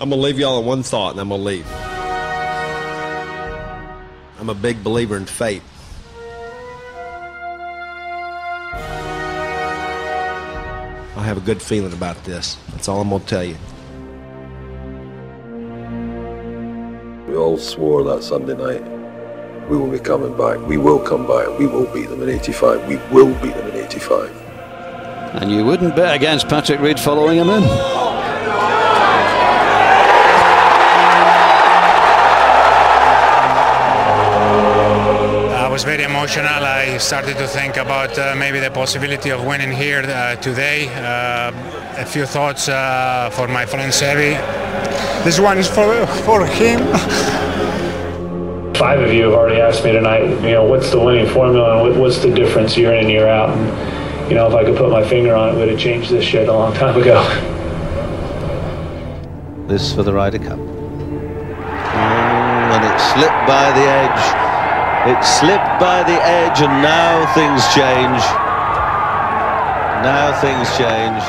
I'm going to leave y'all on one thought and I'm going to leave. I'm a big believer in fate. I have a good feeling about this. That's all I'm going to tell you. We all swore that Sunday night we will be coming back. We will come back. We will beat them in 85. We will beat them in 85. And you wouldn't bet against Patrick Reed following him in. Was very emotional. I started to think about uh, maybe the possibility of winning here uh, today. Uh, a few thoughts uh, for my friend Seve. This one is for, for him. Five of you have already asked me tonight, you know, what's the winning formula and what's the difference year in and year out? And, you know, if I could put my finger on it, would have changed this shit a long time ago. This for the Ryder Cup. Mm, and it slipped by the edge. It slipped by the edge, and now things change. Now things change.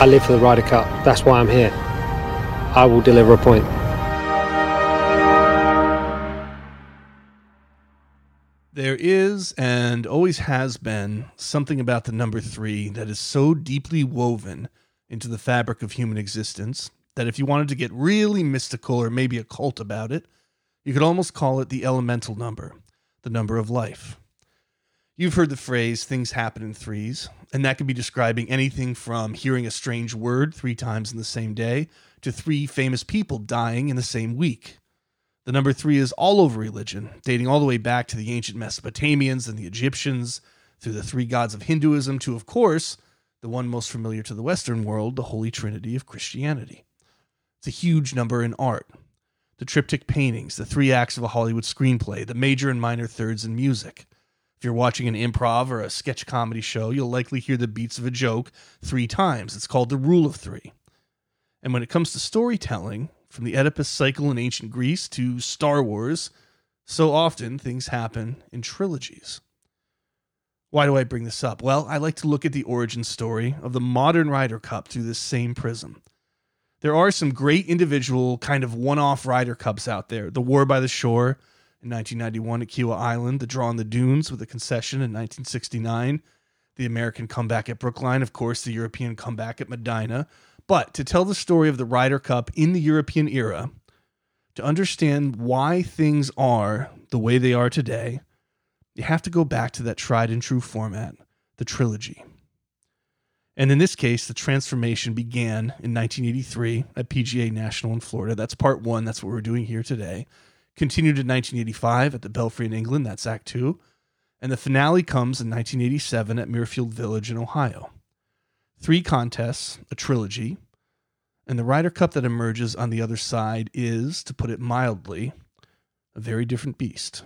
I live for the Ryder Cup. That's why I'm here. I will deliver a point. There is and always has been something about the number three that is so deeply woven into the fabric of human existence that if you wanted to get really mystical or maybe occult about it, you could almost call it the elemental number, the number of life. You've heard the phrase things happen in threes, and that could be describing anything from hearing a strange word three times in the same day to three famous people dying in the same week. The number three is all over religion, dating all the way back to the ancient Mesopotamians and the Egyptians, through the three gods of Hinduism to, of course, the one most familiar to the Western world, the Holy Trinity of Christianity. It's a huge number in art. The triptych paintings, the three acts of a Hollywood screenplay, the major and minor thirds in music. If you're watching an improv or a sketch comedy show, you'll likely hear the beats of a joke three times. It's called the rule of three. And when it comes to storytelling, from the Oedipus cycle in ancient Greece to Star Wars, so often things happen in trilogies. Why do I bring this up? Well, I like to look at the origin story of the modern Ryder Cup through this same prism. There are some great individual, kind of one off Ryder Cups out there. The War by the Shore in 1991 at Kiawah Island, the Draw on the Dunes with a concession in 1969, the American comeback at Brookline, of course, the European comeback at Medinah. but to tell the story of the Ryder Cup in the European era, to understand why things are the way they are today, you have to go back to that tried and true format, the trilogy. And in this case, the transformation began in 1983 at PGA National in Florida. That's part one. That's what we're doing here today. Continued in 1985 at the Belfry in England. That's Act Two. And the finale comes in 1987 at Muirfield Village in Ohio three contests, a trilogy, and the Ryder Cup that emerges on the other side is, to put it mildly, a very different beast.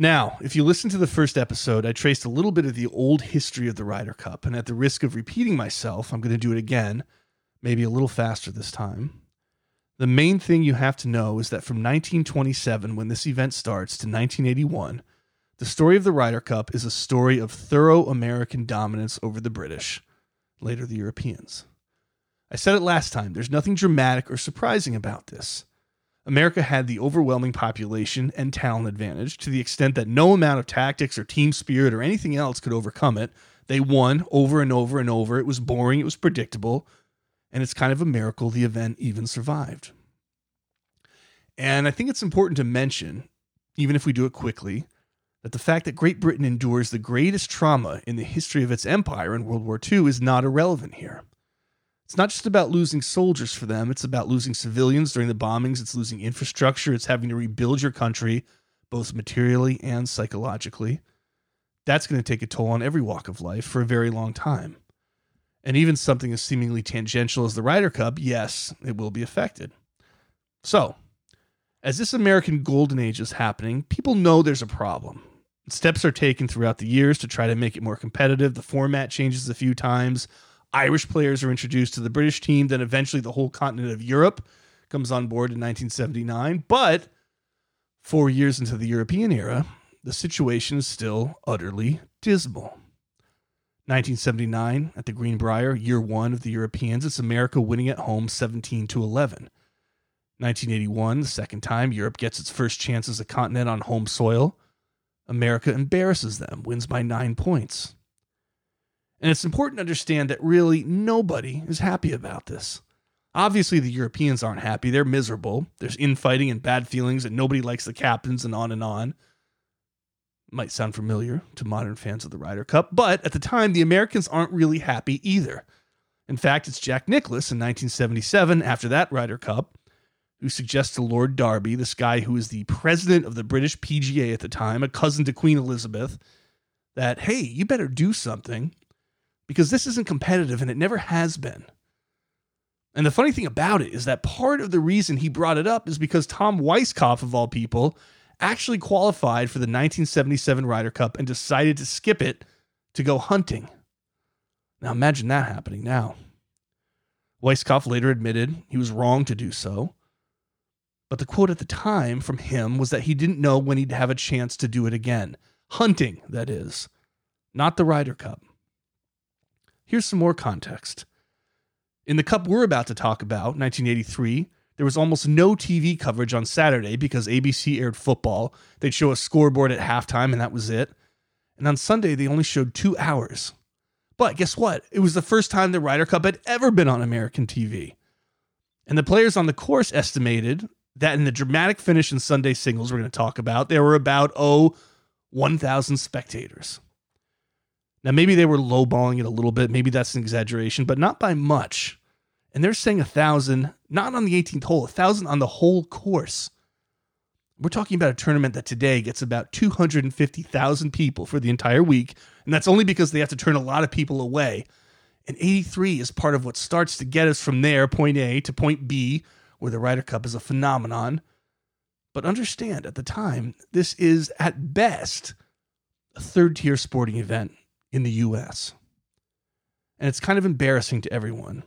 Now, if you listen to the first episode, I traced a little bit of the old history of the Ryder Cup, and at the risk of repeating myself, I'm going to do it again, maybe a little faster this time. The main thing you have to know is that from 1927, when this event starts, to 1981, the story of the Ryder Cup is a story of thorough American dominance over the British, later the Europeans. I said it last time, there's nothing dramatic or surprising about this. America had the overwhelming population and talent advantage to the extent that no amount of tactics or team spirit or anything else could overcome it. They won over and over and over. It was boring, it was predictable, and it's kind of a miracle the event even survived. And I think it's important to mention, even if we do it quickly, that the fact that Great Britain endures the greatest trauma in the history of its empire in World War II is not irrelevant here. It's not just about losing soldiers for them, it's about losing civilians during the bombings, it's losing infrastructure, it's having to rebuild your country, both materially and psychologically. That's going to take a toll on every walk of life for a very long time. And even something as seemingly tangential as the Ryder Cup, yes, it will be affected. So, as this American golden age is happening, people know there's a problem. Steps are taken throughout the years to try to make it more competitive. The format changes a few times. Irish players are introduced to the British team. Then eventually the whole continent of Europe comes on board in 1979. But four years into the European era, the situation is still utterly dismal. 1979 at the Greenbrier, year one of the Europeans, it's America winning at home 17 to 11. 1981, the second time Europe gets its first chance as a continent on home soil, America embarrasses them, wins by nine points. And it's important to understand that really nobody is happy about this. Obviously, the Europeans aren't happy. They're miserable. There's infighting and bad feelings, and nobody likes the captains, and on and on. Might sound familiar to modern fans of the Ryder Cup, but at the time, the Americans aren't really happy either. In fact, it's Jack Nicklaus in 1977, after that Ryder Cup, who suggests to Lord Derby, this guy who was the president of the British PGA at the time, a cousin to Queen Elizabeth, that, hey, you better do something because this isn't competitive and it never has been. And the funny thing about it is that part of the reason he brought it up is because Tom Weiskopf, of all people, actually qualified for the 1977 Ryder Cup and decided to skip it to go hunting. Now imagine that happening now. Weiskopf later admitted he was wrong to do so. But the quote at the time from him was that he didn't know when he'd have a chance to do it again. Hunting, that is, not the Ryder Cup. Here's some more context. In the cup we're about to talk about, 1983, there was almost no TV coverage on Saturday because ABC aired football. They'd show a scoreboard at halftime, and that was it. And on Sunday, they only showed two hours. But guess what? It was the first time the Ryder Cup had ever been on American TV. And the players on the course estimated that in the dramatic finish in Sunday singles we're going to talk about, there were about, oh, 1,000 spectators. Now, maybe they were lowballing it a little bit. Maybe that's an exaggeration, but not by much. And they're saying a thousand, not on the 18th hole, a thousand on the whole course. We're talking about a tournament that today gets about 250,000 people for the entire week. And that's only because they have to turn a lot of people away. And 83 is part of what starts to get us from there, point A, to point B, where the Ryder Cup is a phenomenon. But understand, at the time, this is at best a third tier sporting event in the US. And it's kind of embarrassing to everyone.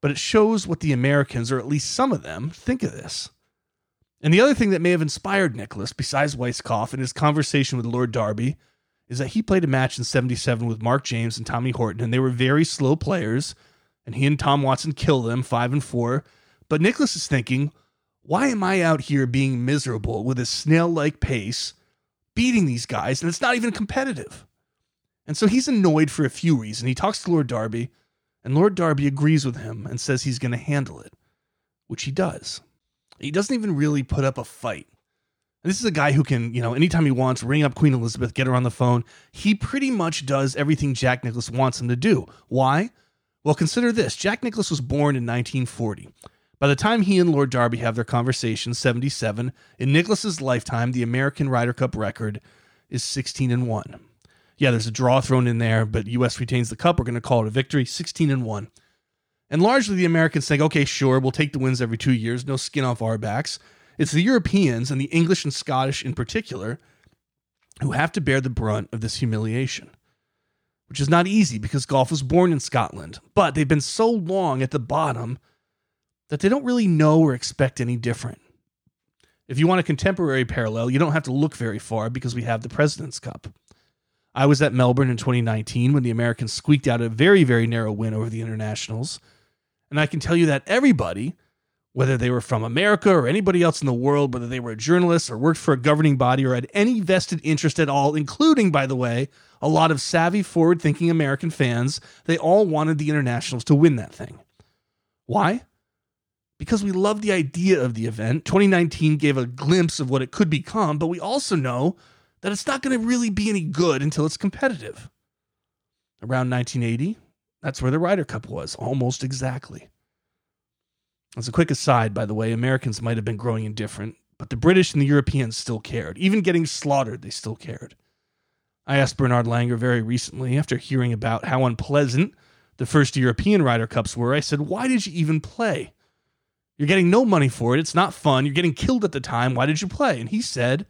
But it shows what the Americans, or at least some of them, think of this. And the other thing that may have inspired Nicklaus, besides Weiskopf and his conversation with Lord Derby, is that he played a match in 77 with Mark James and Tommy Horton, and they were very slow players, and he and Tom Watson killed them five and four. But Nicklaus is thinking, why am I out here being miserable with a snail like pace, beating these guys, and it's not even competitive? And so he's annoyed for a few reasons. He talks to Lord Derby, and Lord Derby agrees with him and says he's going to handle it, which he does. He doesn't even really put up a fight. And this is a guy who can, you know, anytime he wants, ring up Queen Elizabeth, get her on the phone. He pretty much does everything Jack Nicklaus wants him to do. Why? Well, consider this Jack Nicklaus was born in 1940. By the time he and Lord Derby have their conversation, 77, in Nicklaus's lifetime, the American Ryder Cup record is 16 and 1 yeah, there's a draw thrown in there, but U.S. retains the cup. We're going to call it a victory, 16 and one. And largely the Americans think, okay, sure, we'll take the wins every two years, no skin off our backs. It's the Europeans and the English and Scottish in particular who have to bear the brunt of this humiliation, which is not easy because golf was born in Scotland, but they've been so long at the bottom that they don't really know or expect any different. If you want a contemporary parallel, you don't have to look very far because we have the President's Cup. I was at Melbourne in 2019 when the Americans squeaked out a very, very narrow win over the Internationals. And I can tell you that everybody, whether they were from America or anybody else in the world, whether they were a journalist or worked for a governing body or had any vested interest at all, including, by the way, a lot of savvy, forward thinking American fans, they all wanted the Internationals to win that thing. Why? Because we love the idea of the event. 2019 gave a glimpse of what it could become, but we also know that it's not going to really be any good until it's competitive. Around 1980, that's where the Ryder Cup was, almost exactly. As a quick aside, by the way, Americans might have been growing indifferent, but the British and the Europeans still cared. Even getting slaughtered, they still cared. I asked Bernard Langer very recently, after hearing about how unpleasant the first European Ryder Cups were, I said, Why did you even play? You're getting no money for it. It's not fun. You're getting killed at the time. Why did you play? And he said,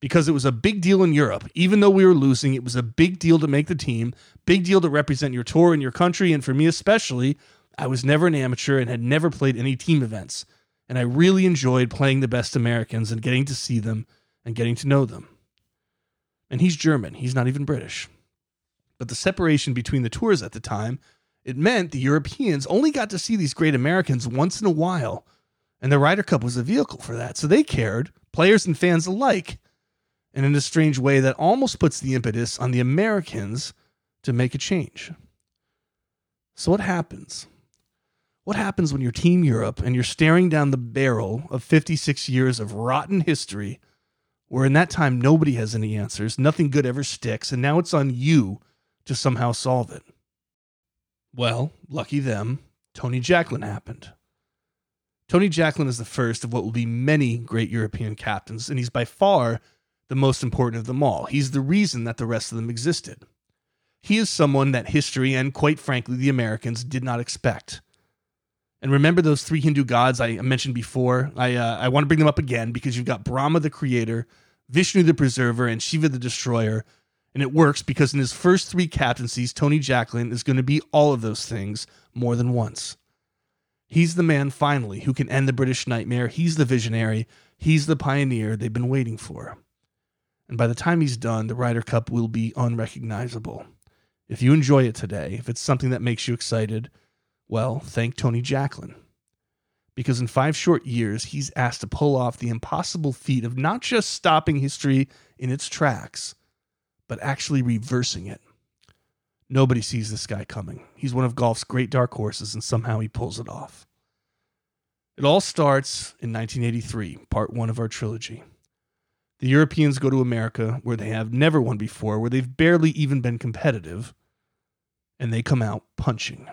because it was a big deal in Europe. Even though we were losing, it was a big deal to make the team, big deal to represent your tour and your country. And for me, especially, I was never an amateur and had never played any team events. And I really enjoyed playing the best Americans and getting to see them and getting to know them. And he's German, he's not even British. But the separation between the tours at the time, it meant the Europeans only got to see these great Americans once in a while. And the Ryder Cup was a vehicle for that. So they cared, players and fans alike. And in a strange way, that almost puts the impetus on the Americans to make a change. So, what happens? What happens when you're Team Europe and you're staring down the barrel of 56 years of rotten history, where in that time nobody has any answers, nothing good ever sticks, and now it's on you to somehow solve it? Well, lucky them, Tony Jacklin happened. Tony Jacklin is the first of what will be many great European captains, and he's by far the most important of them all. He's the reason that the rest of them existed. He is someone that history and, quite frankly, the Americans did not expect. And remember those three Hindu gods I mentioned before? I, uh, I want to bring them up again because you've got Brahma the creator, Vishnu the preserver, and Shiva the destroyer. And it works because in his first three captaincies, Tony Jacklin is going to be all of those things more than once. He's the man finally who can end the British nightmare. He's the visionary. He's the pioneer they've been waiting for. And by the time he's done, the Ryder Cup will be unrecognizable. If you enjoy it today, if it's something that makes you excited, well, thank Tony Jacklin. Because in five short years, he's asked to pull off the impossible feat of not just stopping history in its tracks, but actually reversing it. Nobody sees this guy coming. He's one of golf's great dark horses, and somehow he pulls it off. It all starts in 1983, part one of our trilogy. The Europeans go to America, where they have never won before, where they've barely even been competitive, and they come out punching.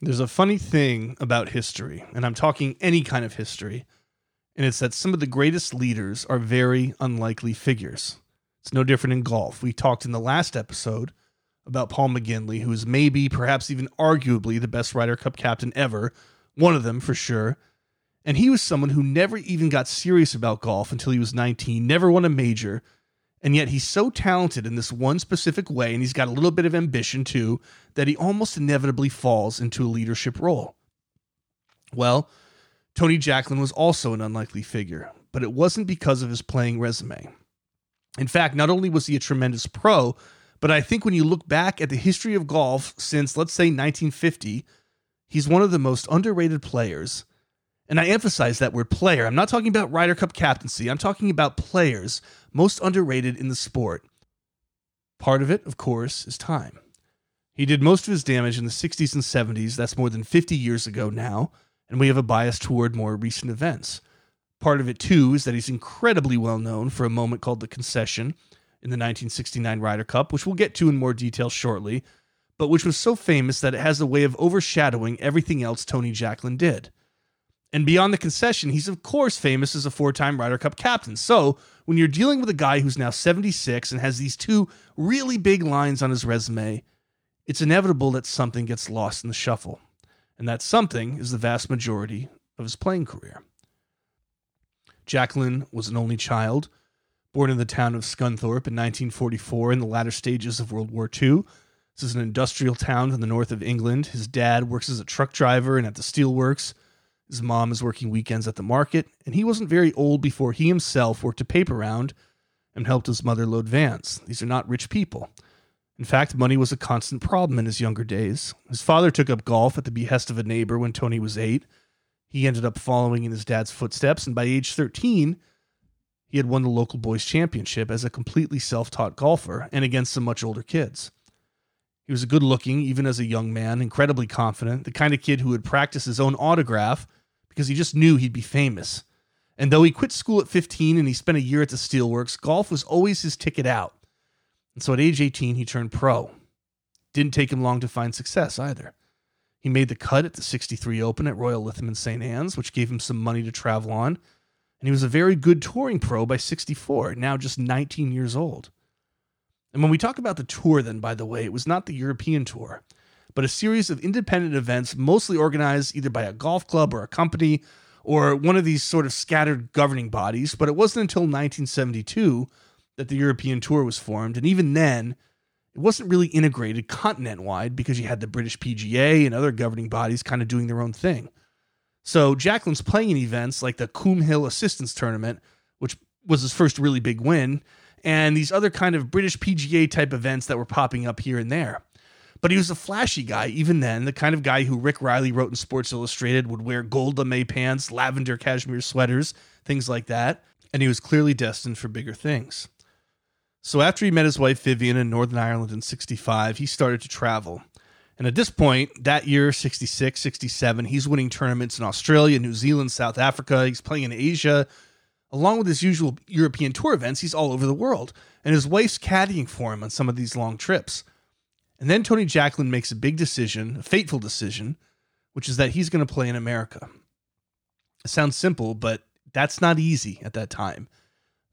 There's a funny thing about history, and I'm talking any kind of history, and it's that some of the greatest leaders are very unlikely figures. It's no different in golf. We talked in the last episode about Paul McGinley, who is maybe, perhaps even arguably, the best Ryder Cup captain ever, one of them for sure. And he was someone who never even got serious about golf until he was 19, never won a major, and yet he's so talented in this one specific way, and he's got a little bit of ambition too, that he almost inevitably falls into a leadership role. Well, Tony Jacklin was also an unlikely figure, but it wasn't because of his playing resume. In fact, not only was he a tremendous pro, but I think when you look back at the history of golf since, let's say, 1950, he's one of the most underrated players and I emphasize that word player. I'm not talking about Ryder Cup captaincy. I'm talking about players most underrated in the sport. Part of it, of course, is time. He did most of his damage in the 60s and 70s. That's more than 50 years ago now. And we have a bias toward more recent events. Part of it, too, is that he's incredibly well known for a moment called the concession in the 1969 Ryder Cup, which we'll get to in more detail shortly, but which was so famous that it has a way of overshadowing everything else Tony Jacklin did. And beyond the concession, he's of course famous as a four time Ryder Cup captain. So when you're dealing with a guy who's now 76 and has these two really big lines on his resume, it's inevitable that something gets lost in the shuffle. And that something is the vast majority of his playing career. Jacklin was an only child, born in the town of Scunthorpe in 1944 in the latter stages of World War II. This is an industrial town in the north of England. His dad works as a truck driver and at the steelworks. His mom is working weekends at the market, and he wasn't very old before he himself worked a paper round and helped his mother load vans. These are not rich people. In fact, money was a constant problem in his younger days. His father took up golf at the behest of a neighbor when Tony was eight. He ended up following in his dad's footsteps, and by age 13, he had won the local boys' championship as a completely self taught golfer and against some much older kids. He was a good looking, even as a young man, incredibly confident, the kind of kid who would practice his own autograph because he just knew he'd be famous. And though he quit school at 15 and he spent a year at the Steelworks, golf was always his ticket out. And so at age 18, he turned pro. Didn't take him long to find success either. He made the cut at the 63 Open at Royal Lytham in St. Anne's, which gave him some money to travel on. And he was a very good touring pro by 64, now just 19 years old. And when we talk about the tour, then, by the way, it was not the European tour but a series of independent events mostly organized either by a golf club or a company or one of these sort of scattered governing bodies. But it wasn't until 1972 that the European Tour was formed. And even then, it wasn't really integrated continent wide because you had the British PGA and other governing bodies kind of doing their own thing. So Jacklin's playing in events like the Coombe Hill Assistance Tournament, which was his first really big win, and these other kind of British PGA type events that were popping up here and there. But he was a flashy guy even then, the kind of guy who Rick Reilly wrote in Sports Illustrated would wear gold lame pants, lavender cashmere sweaters, things like that. And he was clearly destined for bigger things. So after he met his wife Vivien in Northern Ireland in 65, he started to travel. And at this point, that year, 66, 67, he's winning tournaments in Australia, New Zealand, South Africa. He's playing in Asia. Along with his usual European tour events, he's all over the world. And his wife's caddying for him on some of these long trips. And then Tony Jacklin makes a big decision, a fateful decision, which is that he's going to play in America. It sounds simple, but that's not easy at that time.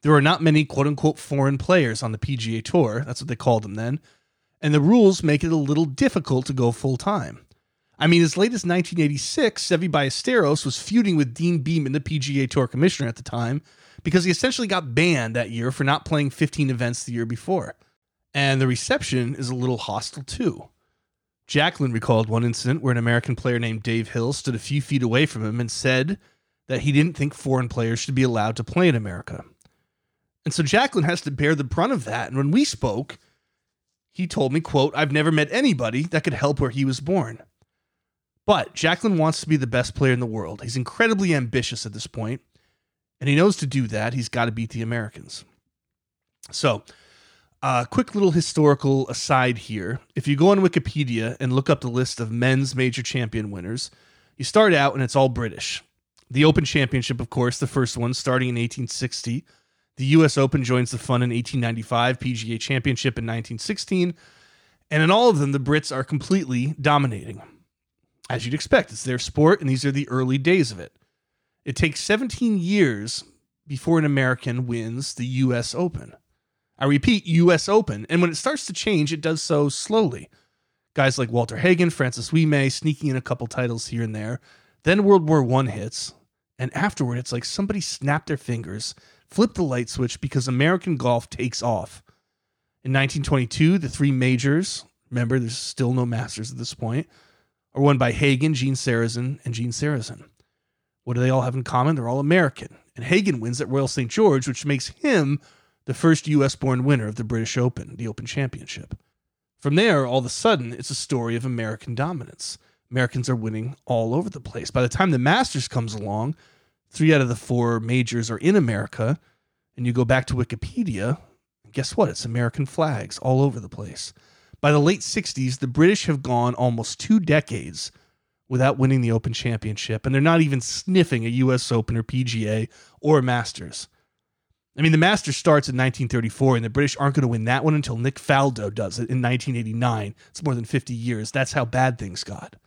There are not many quote unquote foreign players on the PGA Tour. That's what they called them then. And the rules make it a little difficult to go full time. I mean, as late as 1986, Seve Ballesteros was feuding with Deane Beman, the PGA Tour commissioner at the time, because he essentially got banned that year for not playing 15 events the year before and the reception is a little hostile too. Jacklin recalled one incident where an American player named Dave Hill stood a few feet away from him and said that he didn't think foreign players should be allowed to play in America. And so Jacklin has to bear the brunt of that. And when we spoke, he told me, quote, I've never met anybody that could help where he was born. But Jacklin wants to be the best player in the world. He's incredibly ambitious at this point, and he knows to do that, he's got to beat the Americans. So uh, quick little historical aside here. If you go on Wikipedia and look up the list of men's major champion winners, you start out and it's all British. The Open Championship, of course, the first one starting in 1860. The US Open joins the fun in 1895, PGA Championship in 1916. And in all of them, the Brits are completely dominating. As you'd expect, it's their sport, and these are the early days of it. It takes 17 years before an American wins the US Open. I repeat, US Open. And when it starts to change, it does so slowly. Guys like Walter Hagen, Francis Ouimet sneaking in a couple titles here and there. Then World War One hits, and afterward, it's like somebody snapped their fingers, flipped the light switch because American golf takes off. In 1922, the three majors, remember, there's still no masters at this point, are won by Hagen, Gene Sarazen, and Gene Sarazen. What do they all have in common? They're all American. And Hagen wins at Royal St. George, which makes him the first US born winner of the British Open, the Open Championship. From there, all of a sudden, it's a story of American dominance. Americans are winning all over the place. By the time the Masters comes along, three out of the four majors are in America, and you go back to Wikipedia, guess what? It's American flags all over the place. By the late 60s, the British have gone almost two decades without winning the Open Championship, and they're not even sniffing a US Open or PGA or Masters. I mean, the Masters starts in 1934, and the British aren't going to win that one until Nick Faldo does it in 1989. It's more than 50 years. That's how bad things got.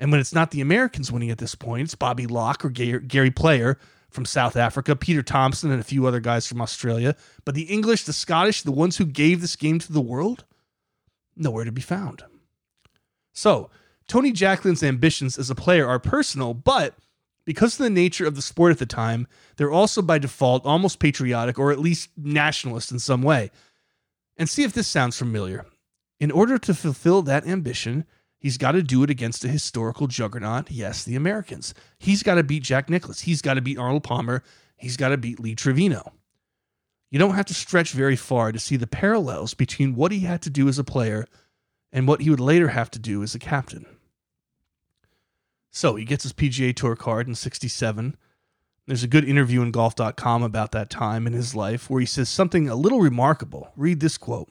And when it's not the Americans winning at this point, it's Bobby Locke or Gary Player from South Africa, Peter Thomson, and a few other guys from Australia. But the English, the Scottish, the ones who gave this game to the world, nowhere to be found. So, Tony Jacklin's ambitions as a player are personal, but because of the nature of the sport at the time, they're also by default almost patriotic or at least nationalist in some way. And see if this sounds familiar. In order to fulfill that ambition, he's got to do it against a historical juggernaut, yes, the Americans. He's got to beat Jack Nicklaus. He's got to beat Arnold Palmer. He's got to beat Lee Trevino. You don't have to stretch very far to see the parallels between what he had to do as a player and what he would later have to do as a captain. So he gets his PGA Tour card in 67. There's a good interview in golf.com about that time in his life where he says something a little remarkable. Read this quote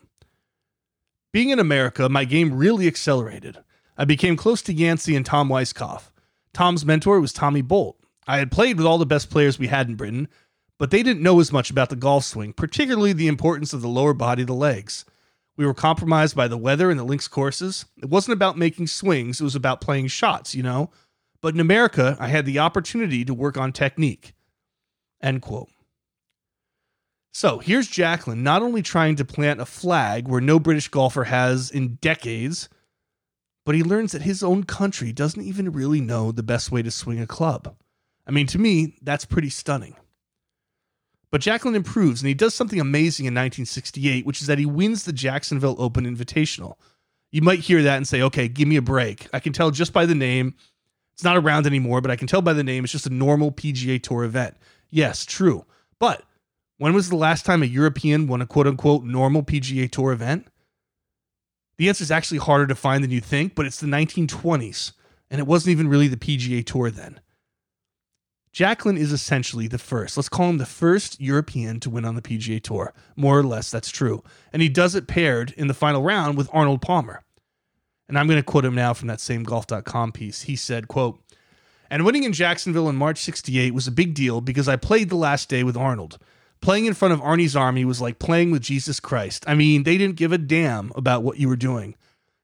Being in America, my game really accelerated. I became close to Yancey and Tom Weiskopf. Tom's mentor was Tommy Bolt. I had played with all the best players we had in Britain, but they didn't know as much about the golf swing, particularly the importance of the lower body, the legs. We were compromised by the weather and the links courses. It wasn't about making swings, it was about playing shots, you know? But in America, I had the opportunity to work on technique. End quote. So here's Jacklin not only trying to plant a flag where no British golfer has in decades, but he learns that his own country doesn't even really know the best way to swing a club. I mean, to me, that's pretty stunning. But Jacklin improves, and he does something amazing in 1968, which is that he wins the Jacksonville Open Invitational. You might hear that and say, okay, give me a break. I can tell just by the name. It's not around anymore, but I can tell by the name it's just a normal PGA Tour event. Yes, true. But when was the last time a European won a quote unquote normal PGA Tour event? The answer is actually harder to find than you think, but it's the 1920s, and it wasn't even really the PGA Tour then. Jacklin is essentially the first. Let's call him the first European to win on the PGA Tour. More or less, that's true. And he does it paired in the final round with Arnold Palmer. And I'm going to quote him now from that same golf.com piece. He said, quote, and winning in Jacksonville in March 68 was a big deal because I played the last day with Arnold. Playing in front of Arnie's army was like playing with Jesus Christ. I mean, they didn't give a damn about what you were doing.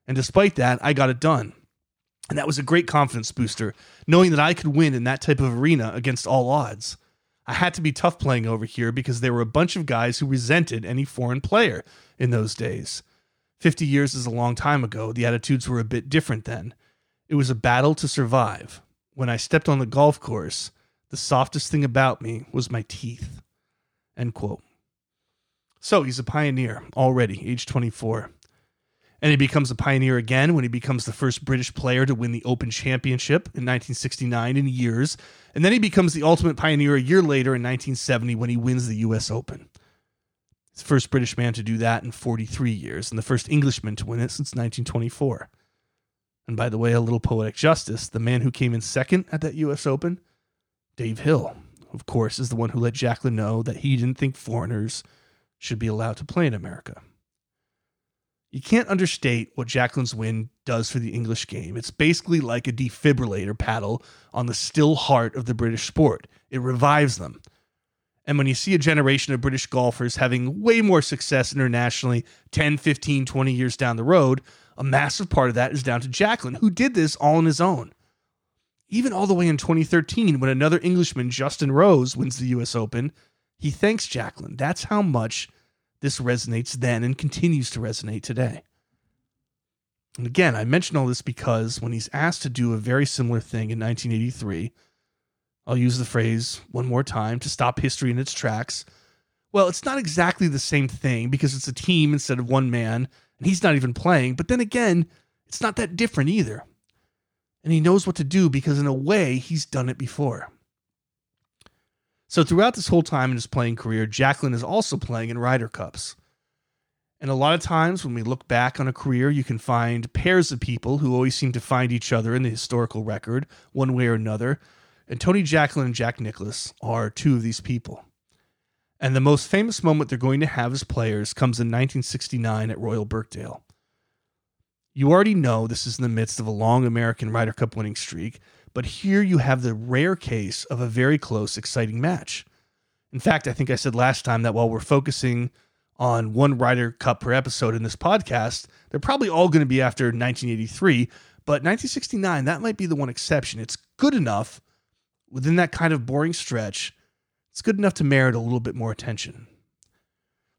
And despite that, I got it done. And that was a great confidence booster, knowing that I could win in that type of arena against all odds. I had to be tough playing over here because there were a bunch of guys who resented any foreign player in those days. 50 years is a long time ago. The attitudes were a bit different then. It was a battle to survive. When I stepped on the golf course, the softest thing about me was my teeth. End quote. So he's a pioneer already, age 24. And he becomes a pioneer again when he becomes the first British player to win the Open Championship in 1969 in years. And then he becomes the ultimate pioneer a year later in 1970 when he wins the US Open. The first British man to do that in 43 years, and the first Englishman to win it since 1924. And by the way, a little poetic justice the man who came in second at that US Open, Dave Hill, of course, is the one who let Jacklin know that he didn't think foreigners should be allowed to play in America. You can't understate what Jacklin's win does for the English game. It's basically like a defibrillator paddle on the still heart of the British sport. It revives them. And when you see a generation of British golfers having way more success internationally 10, 15, 20 years down the road, a massive part of that is down to Jacklin, who did this all on his own. Even all the way in 2013, when another Englishman, Justin Rose, wins the US Open, he thanks Jacklin. That's how much this resonates then and continues to resonate today. And again, I mention all this because when he's asked to do a very similar thing in 1983, I'll use the phrase one more time to stop history in its tracks. Well, it's not exactly the same thing because it's a team instead of one man, and he's not even playing, but then again, it's not that different either. And he knows what to do because, in a way, he's done it before. So throughout this whole time in his playing career, Jacklin is also playing in Ryder Cups. And a lot of times when we look back on a career, you can find pairs of people who always seem to find each other in the historical record, one way or another. And Tony Jacklin and Jack Nicklaus are two of these people. And the most famous moment they're going to have as players comes in 1969 at Royal Birkdale. You already know this is in the midst of a long American Ryder Cup winning streak, but here you have the rare case of a very close, exciting match. In fact, I think I said last time that while we're focusing on one Ryder Cup per episode in this podcast, they're probably all going to be after 1983. But 1969, that might be the one exception. It's good enough within that kind of boring stretch. It's good enough to merit a little bit more attention.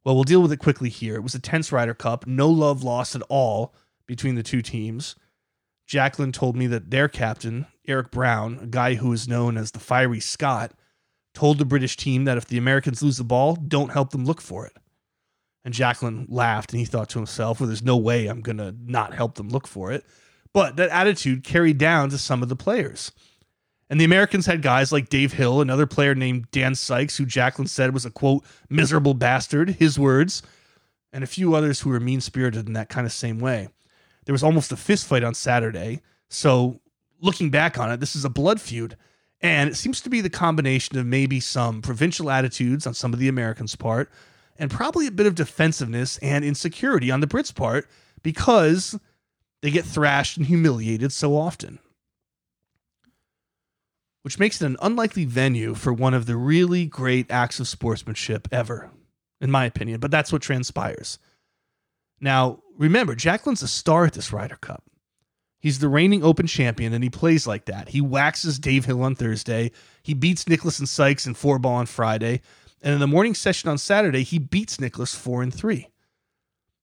Well, we'll deal with it quickly here. It was a tense Ryder Cup, no love lost at all between the two teams. Jacklin told me that their captain, Eric Brown, a guy who is known as the Fiery Scot, told the British team that if the Americans lose the ball, don't help them look for it. And Jacklin laughed and he thought to himself, well, there's no way I'm going to not help them look for it. But that attitude carried down to some of the players. And the Americans had guys like Dave Hill, another player named Dan Sikes, who Jacklin said was a quote, miserable bastard, his words, and a few others who were mean spirited in that kind of same way. There was almost a fist fight on Saturday. So looking back on it, this is a blood feud. And it seems to be the combination of maybe some provincial attitudes on some of the Americans' part, and probably a bit of defensiveness and insecurity on the Brits' part because they get thrashed and humiliated so often. Which makes it an unlikely venue for one of the really great acts of sportsmanship ever, in my opinion, but that's what transpires. Now, remember, Jacklin's a star at this Ryder Cup. He's the reigning Open champion, and he plays like that. He waxes Dave Hill on Thursday. He beats Nicklaus and Sikes in four ball on Friday, and in the morning session on Saturday, he beats Nicklaus four and three.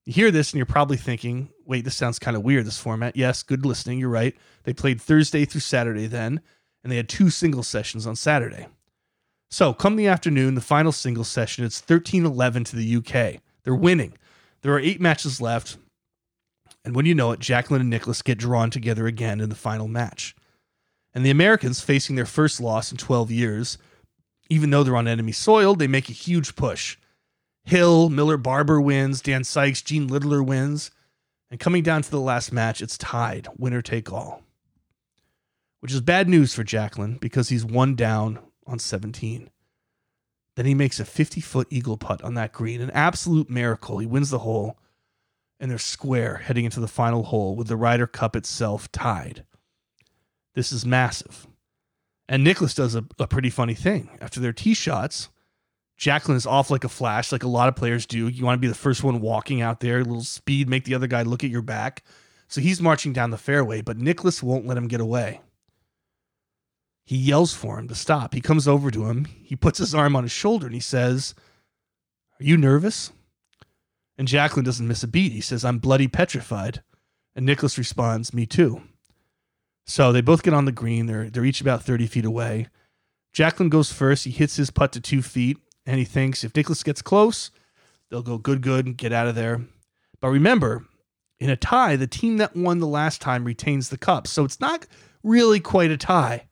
You hear this and you're probably thinking, wait, this sounds kind of weird, this format. Yes, good listening. You're right. They played Thursday through Saturday then, and they had two single sessions on Saturday. So, come the afternoon, the final single session, it's 13 11 to the UK. They're winning. There are eight matches left. And when you know it, Jacklin and Nicklaus get drawn together again in the final match. And the Americans, facing their first loss in 12 years, even though they're on enemy soil, they make a huge push. Hill, Miller Barber wins, Dan Sikes, Gene Littler wins. And coming down to the last match, it's tied, winner take all. Which is bad news for Jacklin because he's one down on 17. Then he makes a 50 foot eagle putt on that green, an absolute miracle. He wins the hole, and they're square heading into the final hole with the Ryder Cup itself tied. This is massive. And Nicklaus does a, a pretty funny thing. After their tee shots, Jacklin is off like a flash, like a lot of players do. You want to be the first one walking out there, a little speed, make the other guy look at your back. So he's marching down the fairway, but Nicklaus won't let him get away. He yells for him to stop. He comes over to him. He puts his arm on his shoulder and he says, Are you nervous? And Jacklin doesn't miss a beat. He says, I'm bloody petrified. And Nicklaus responds, Me too. So they both get on the green. They're, they're each about 30 feet away. Jacklin goes first. He hits his putt to two feet and he thinks if Nicklaus gets close, they'll go good, good, and get out of there. But remember, in a tie, the team that won the last time retains the cup. So it's not really quite a tie.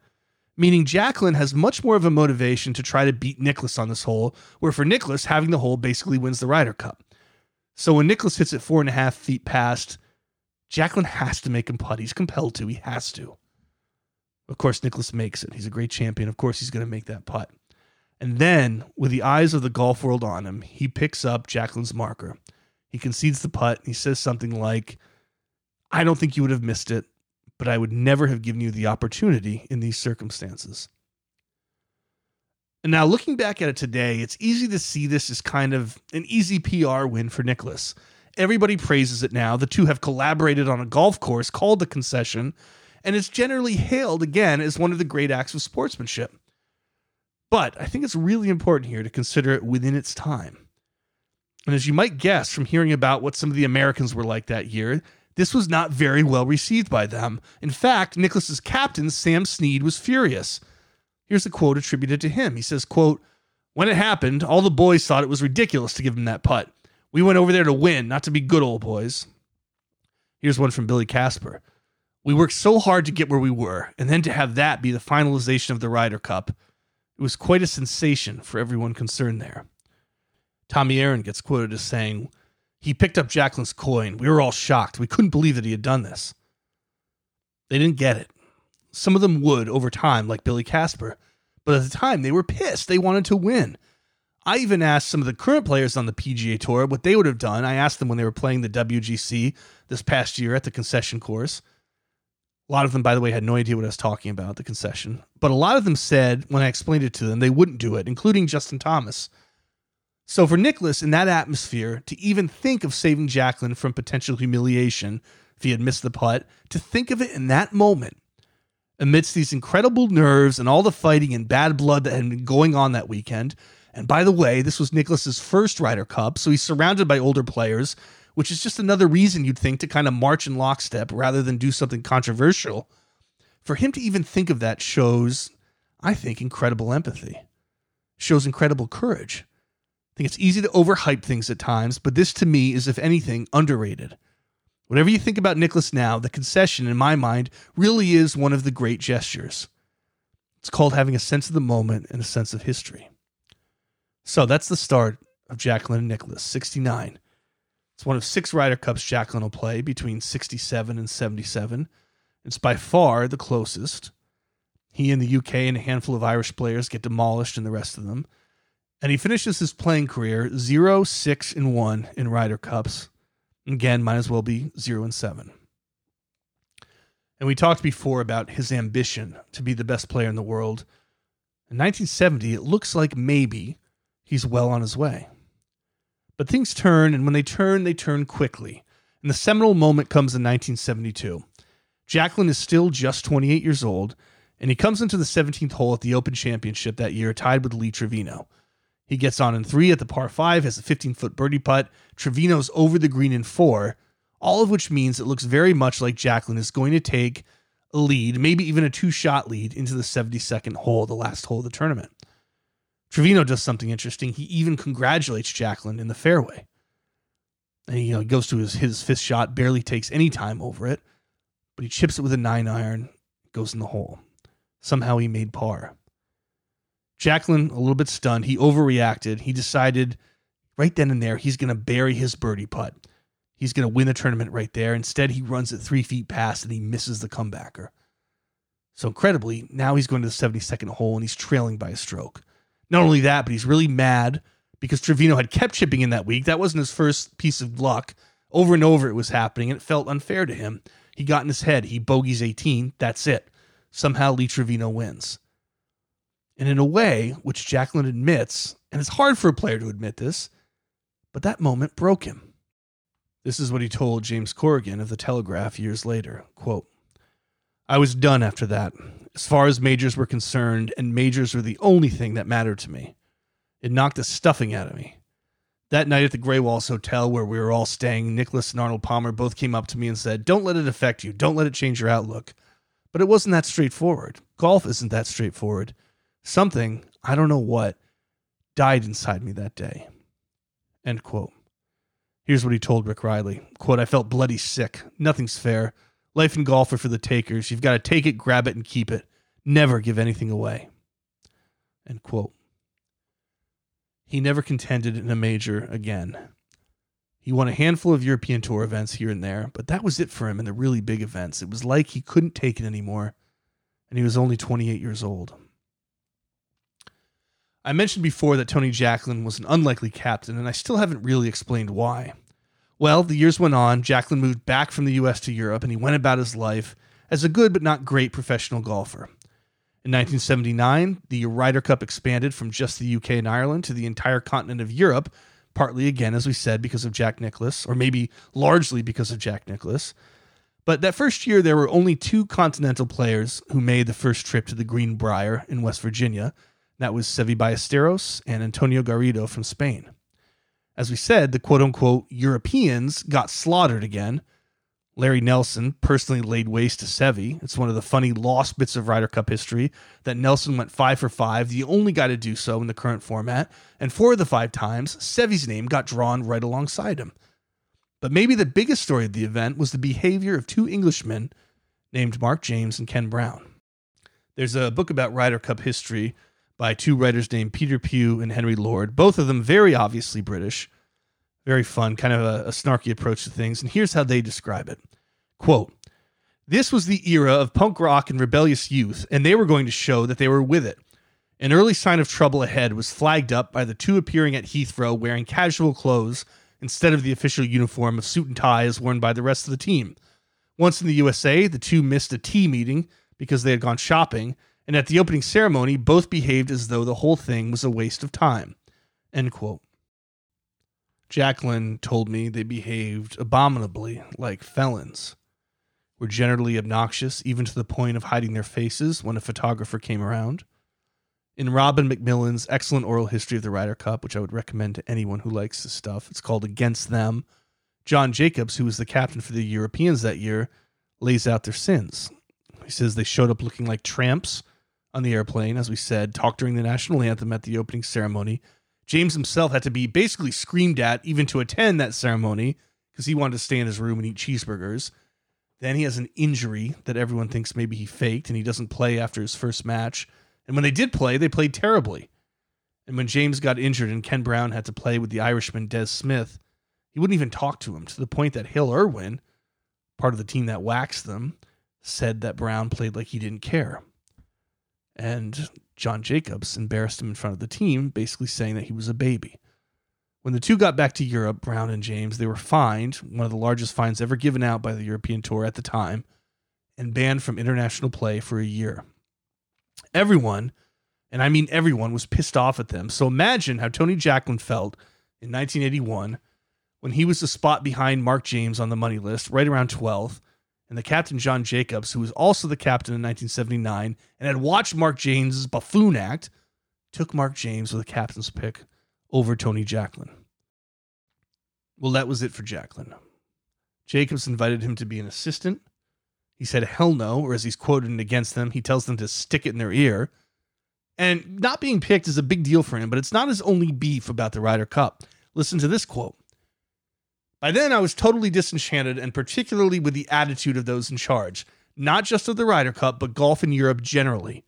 Meaning Jacklin has much more of a motivation to try to beat Nicklaus on this hole, where for Nicklaus, having the hole basically wins the Ryder Cup. So when Nicklaus hits it four and a half feet past, Jacklin has to make him putt. He's compelled to. He has to. Of course, Nicklaus makes it. He's a great champion. Of course, he's going to make that putt. And then, with the eyes of the golf world on him, he picks up Jacklin's marker. He concedes the putt. he says something like, I don't think you would have missed it, but I would never have given you the opportunity in these circumstances. And now, looking back at it today, it's easy to see this as kind of an easy PR win for Nicklaus. Everybody praises it now. The two have collaborated on a golf course called the Concession, and it's generally hailed again as one of the great acts of sportsmanship. But I think it's really important here to consider it within its time. And as you might guess from hearing about what some of the Americans were like that year, this was not very well received by them. In fact, Nicklaus's captain, Sam Snead, was furious. Here's a quote attributed to him. He says, quote, When it happened, all the boys thought it was ridiculous to give him that putt. We went over there to win, not to be good old boys. Here's one from Billy Casper. We worked so hard to get where we were, and then to have that be the finalization of the Ryder Cup. It was quite a sensation for everyone concerned there. Tommy Aaron gets quoted as saying, He picked up Jacklin's coin. We were all shocked. We couldn't believe that he had done this. They didn't get it. Some of them would over time, like Billy Casper, but at the time they were pissed. They wanted to win. I even asked some of the current players on the PGA Tour what they would have done. I asked them when they were playing the WGC this past year at the concession course. A lot of them, by the way, had no idea what I was talking about, the concession. But a lot of them said, when I explained it to them, they wouldn't do it, including Justin Thomas. So for Nicklaus, in that atmosphere, to even think of saving Jacklin from potential humiliation if he had missed the putt, to think of it in that moment, amidst these incredible nerves and all the fighting and bad blood that had been going on that weekend. And by the way, this was Nicklaus's first Ryder Cup, so he's surrounded by older players which is just another reason you'd think to kind of march in lockstep rather than do something controversial. For him to even think of that shows, I think, incredible empathy, shows incredible courage. Think it's easy to overhype things at times, but this to me is, if anything, underrated. Whatever you think about Nicklaus now, the concession, in my mind, really is one of the great gestures. It's called having a sense of the moment and a sense of history. So that's the start of Jacklin and Nicklaus, 69. It's one of six Ryder Cups Jacklin will play between 67 and 77. It's by far the closest. He and the UK and a handful of Irish players get demolished and the rest of them. And he finishes his playing career 0 6 and 1 in Ryder Cups. Again, might as well be 0 and 7. And we talked before about his ambition to be the best player in the world. In 1970, it looks like maybe he's well on his way. But things turn, and when they turn, they turn quickly. And the seminal moment comes in 1972. Jacklin is still just 28 years old, and he comes into the 17th hole at the Open Championship that year, tied with Lee Trevino. He gets on in three at the par five, has a 15 foot birdie putt. Trevino's over the green in four, all of which means it looks very much like Jacklin is going to take a lead, maybe even a two shot lead into the 72nd hole, the last hole of the tournament. Trevino does something interesting. He even congratulates Jacklin in the fairway. And he, you know, he goes to his, his fifth shot, barely takes any time over it, but he chips it with a nine iron, goes in the hole. Somehow he made par. Jacklin, a little bit stunned, he overreacted. He decided right then and there he's going to bury his birdie putt. He's going to win the tournament right there. Instead, he runs it three feet past and he misses the comebacker. So incredibly, now he's going to the 72nd hole and he's trailing by a stroke. Not only that, but he's really mad because Trevino had kept chipping in that week. That wasn't his first piece of luck. Over and over it was happening and it felt unfair to him. He got in his head. He bogeys 18. That's it. Somehow Lee Trevino wins. And in a way, which Jacklin admits, and it's hard for a player to admit this, but that moment broke him. This is what he told James Corrigan of the Telegraph years later. Quote, I was done after that, as far as majors were concerned, and majors were the only thing that mattered to me. It knocked the stuffing out of me. That night at the Grey Walls Hotel, where we were all staying, Nicklaus and Arnold Palmer both came up to me and said, Don't let it affect you. Don't let it change your outlook. But it wasn't that straightforward. Golf isn't that straightforward. Something, I don't know what, died inside me that day. End quote. Here's what he told Rick Reilly. Quote, I felt bloody sick. Nothing's fair. Life and golf are for the takers. You've got to take it, grab it, and keep it. Never give anything away. End quote. He never contended in a major again. He won a handful of European Tour events here and there, but that was it for him in the really big events. It was like he couldn't take it anymore, and he was only 28 years old. I mentioned before that Tony Jacklin was an unlikely captain, and I still haven't really explained why. Well, the years went on, Jacklin moved back from the US to Europe, and he went about his life as a good but not great professional golfer. In 1979, the Ryder Cup expanded from just the UK and Ireland to the entire continent of Europe, partly again, as we said, because of Jack Nicklaus, or maybe largely because of Jack Nicklaus. But that first year, there were only two continental players who made the first trip to the Greenbrier in West Virginia, that was Seve Ballesteros and Antonio Garrido from Spain. As we said, the quote unquote Europeans got slaughtered again. Larry Nelson personally laid waste to Seve. It's one of the funny lost bits of Ryder Cup history that Nelson went five for five, the only guy to do so in the current format, and four of the five times, Seve's name got drawn right alongside him. But maybe the biggest story of the event was the behavior of two Englishmen named Mark James and Ken Brown. There's a book about Ryder Cup history by two writers named Peter Pugh and Henry Lord, both of them very obviously British. Very fun, kind of a, a snarky approach to things. And here's how they describe it Quote, this was the era of punk rock and rebellious youth, and they were going to show that they were with it. An early sign of trouble ahead was flagged up by the two appearing at Heathrow wearing casual clothes instead of the official uniform of suit and tie as worn by the rest of the team. Once in the USA, the two missed a tea meeting because they had gone shopping, and at the opening ceremony, both behaved as though the whole thing was a waste of time. End quote. Jacklin told me they behaved abominably like felons, were generally obnoxious, even to the point of hiding their faces when a photographer came around. In Robin McMillan's excellent oral history of the Ryder Cup, which I would recommend to anyone who likes this stuff, it's called Against Them. John Jacobs, who was the captain for the Europeans that year, lays out their sins. He says they showed up looking like tramps on the airplane, as we said, talked during the national anthem at the opening ceremony. James himself had to be basically screamed at even to attend that ceremony because he wanted to stay in his room and eat cheeseburgers. Then he has an injury that everyone thinks maybe he faked and he doesn't play after his first match. And when they did play, they played terribly. And when James got injured and Ken Brown had to play with the Irishman Des Smith, he wouldn't even talk to him to the point that Hale Irwin, part of the team that waxed them, said that Brown played like he didn't care and John Jacobs embarrassed him in front of the team, basically saying that he was a baby. When the two got back to Europe, Brown and James, they were fined, one of the largest fines ever given out by the European Tour at the time, and banned from international play for a year. Everyone, and I mean everyone, was pissed off at them. So imagine how Tony Jacklin felt in 1981 when he was a spot behind Mark James on the money list, right around 12th, and the captain John Jacobs, who was also the captain in 1979 and had watched Mark James's buffoon act, took Mark James with a captain's pick over Tony Jacklin. Well, that was it for Jacklin. Jacobs invited him to be an assistant. He said hell no, or as he's quoted against them, he tells them to stick it in their ear. And not being picked is a big deal for him, but it's not his only beef about the Ryder Cup. Listen to this quote. By then, I was totally disenchanted, and particularly with the attitude of those in charge, not just of the Ryder Cup, but golf in Europe generally.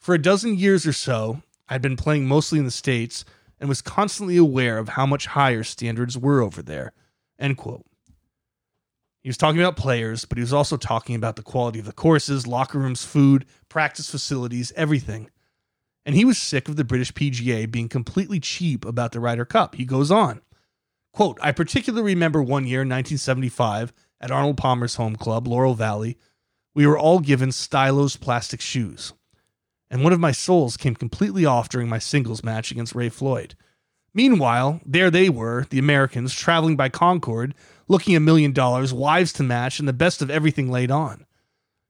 For a dozen years or so, I'd been playing mostly in the States and was constantly aware of how much higher standards were over there. End quote. He was talking about players, but he was also talking about the quality of the courses, locker rooms, food, practice facilities, everything. And he was sick of the British PGA being completely cheap about the Ryder Cup. He goes on. Quote, I particularly remember one year, 1975, at Arnold Palmer's home club, Laurel Valley, we were all given Stylos plastic shoes. And one of my soles came completely off during my singles match against Ray Floyd. Meanwhile, there they were, the Americans, traveling by Concorde, looking a million dollars, wives to match, and the best of everything laid on.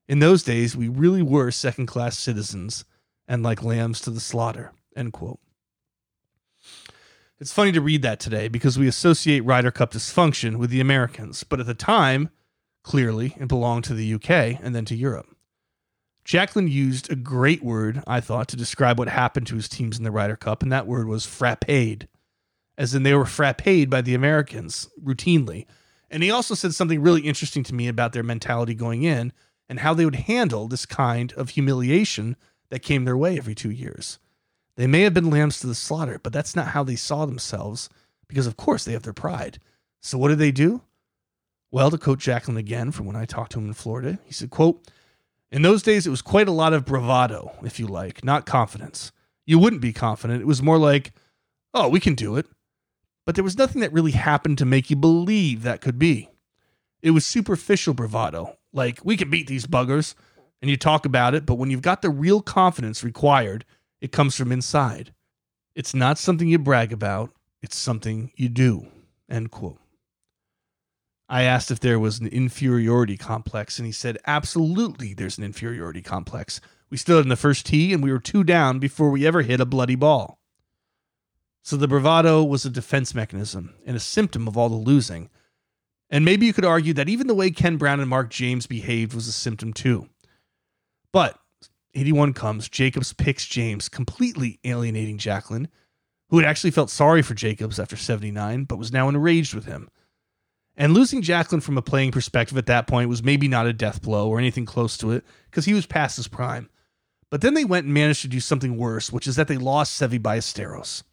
In those days, we really were second class citizens and like lambs to the slaughter. End quote. It's funny to read that today because we associate Ryder Cup dysfunction with the Americans, but at the time, clearly, it belonged to the UK and then to Europe. Jacklin used a great word, I thought, to describe what happened to his teams in the Ryder Cup, and that word was frappéed, as in they were frappéed by the Americans routinely. And he also said something really interesting to me about their mentality going in and how they would handle this kind of humiliation that came their way every two years. They may have been lambs to the slaughter, but that's not how they saw themselves, because of course they have their pride. So what did they do? Well, to quote Jacklin again from when I talked to him in Florida, he said, quote, in those days, it was quite a lot of bravado, if you like, not confidence. You wouldn't be confident. It was more like, oh, we can do it. But there was nothing that really happened to make you believe that could be. It was superficial bravado, like, we can beat these buggers, and you talk about it, but when you've got the real confidence required, it comes from inside. It's not something you brag about, it's something you do. End quote. I asked if there was an inferiority complex, and he said, Absolutely, there's an inferiority complex. We stood in the first tee, and we were two down before we ever hit a bloody ball. So the bravado was a defense mechanism and a symptom of all the losing. And maybe you could argue that even the way Ken Brown and Mark James behaved was a symptom too. But 81 comes, Jacobs picks James, completely alienating Jacklin, who had actually felt sorry for Jacobs after 79, but was now enraged with him. And losing Jacklin from a playing perspective at that point was maybe not a death blow or anything close to it, because he was past his prime. But then they went and managed to do something worse, which is that they lost Seve Ballesteros.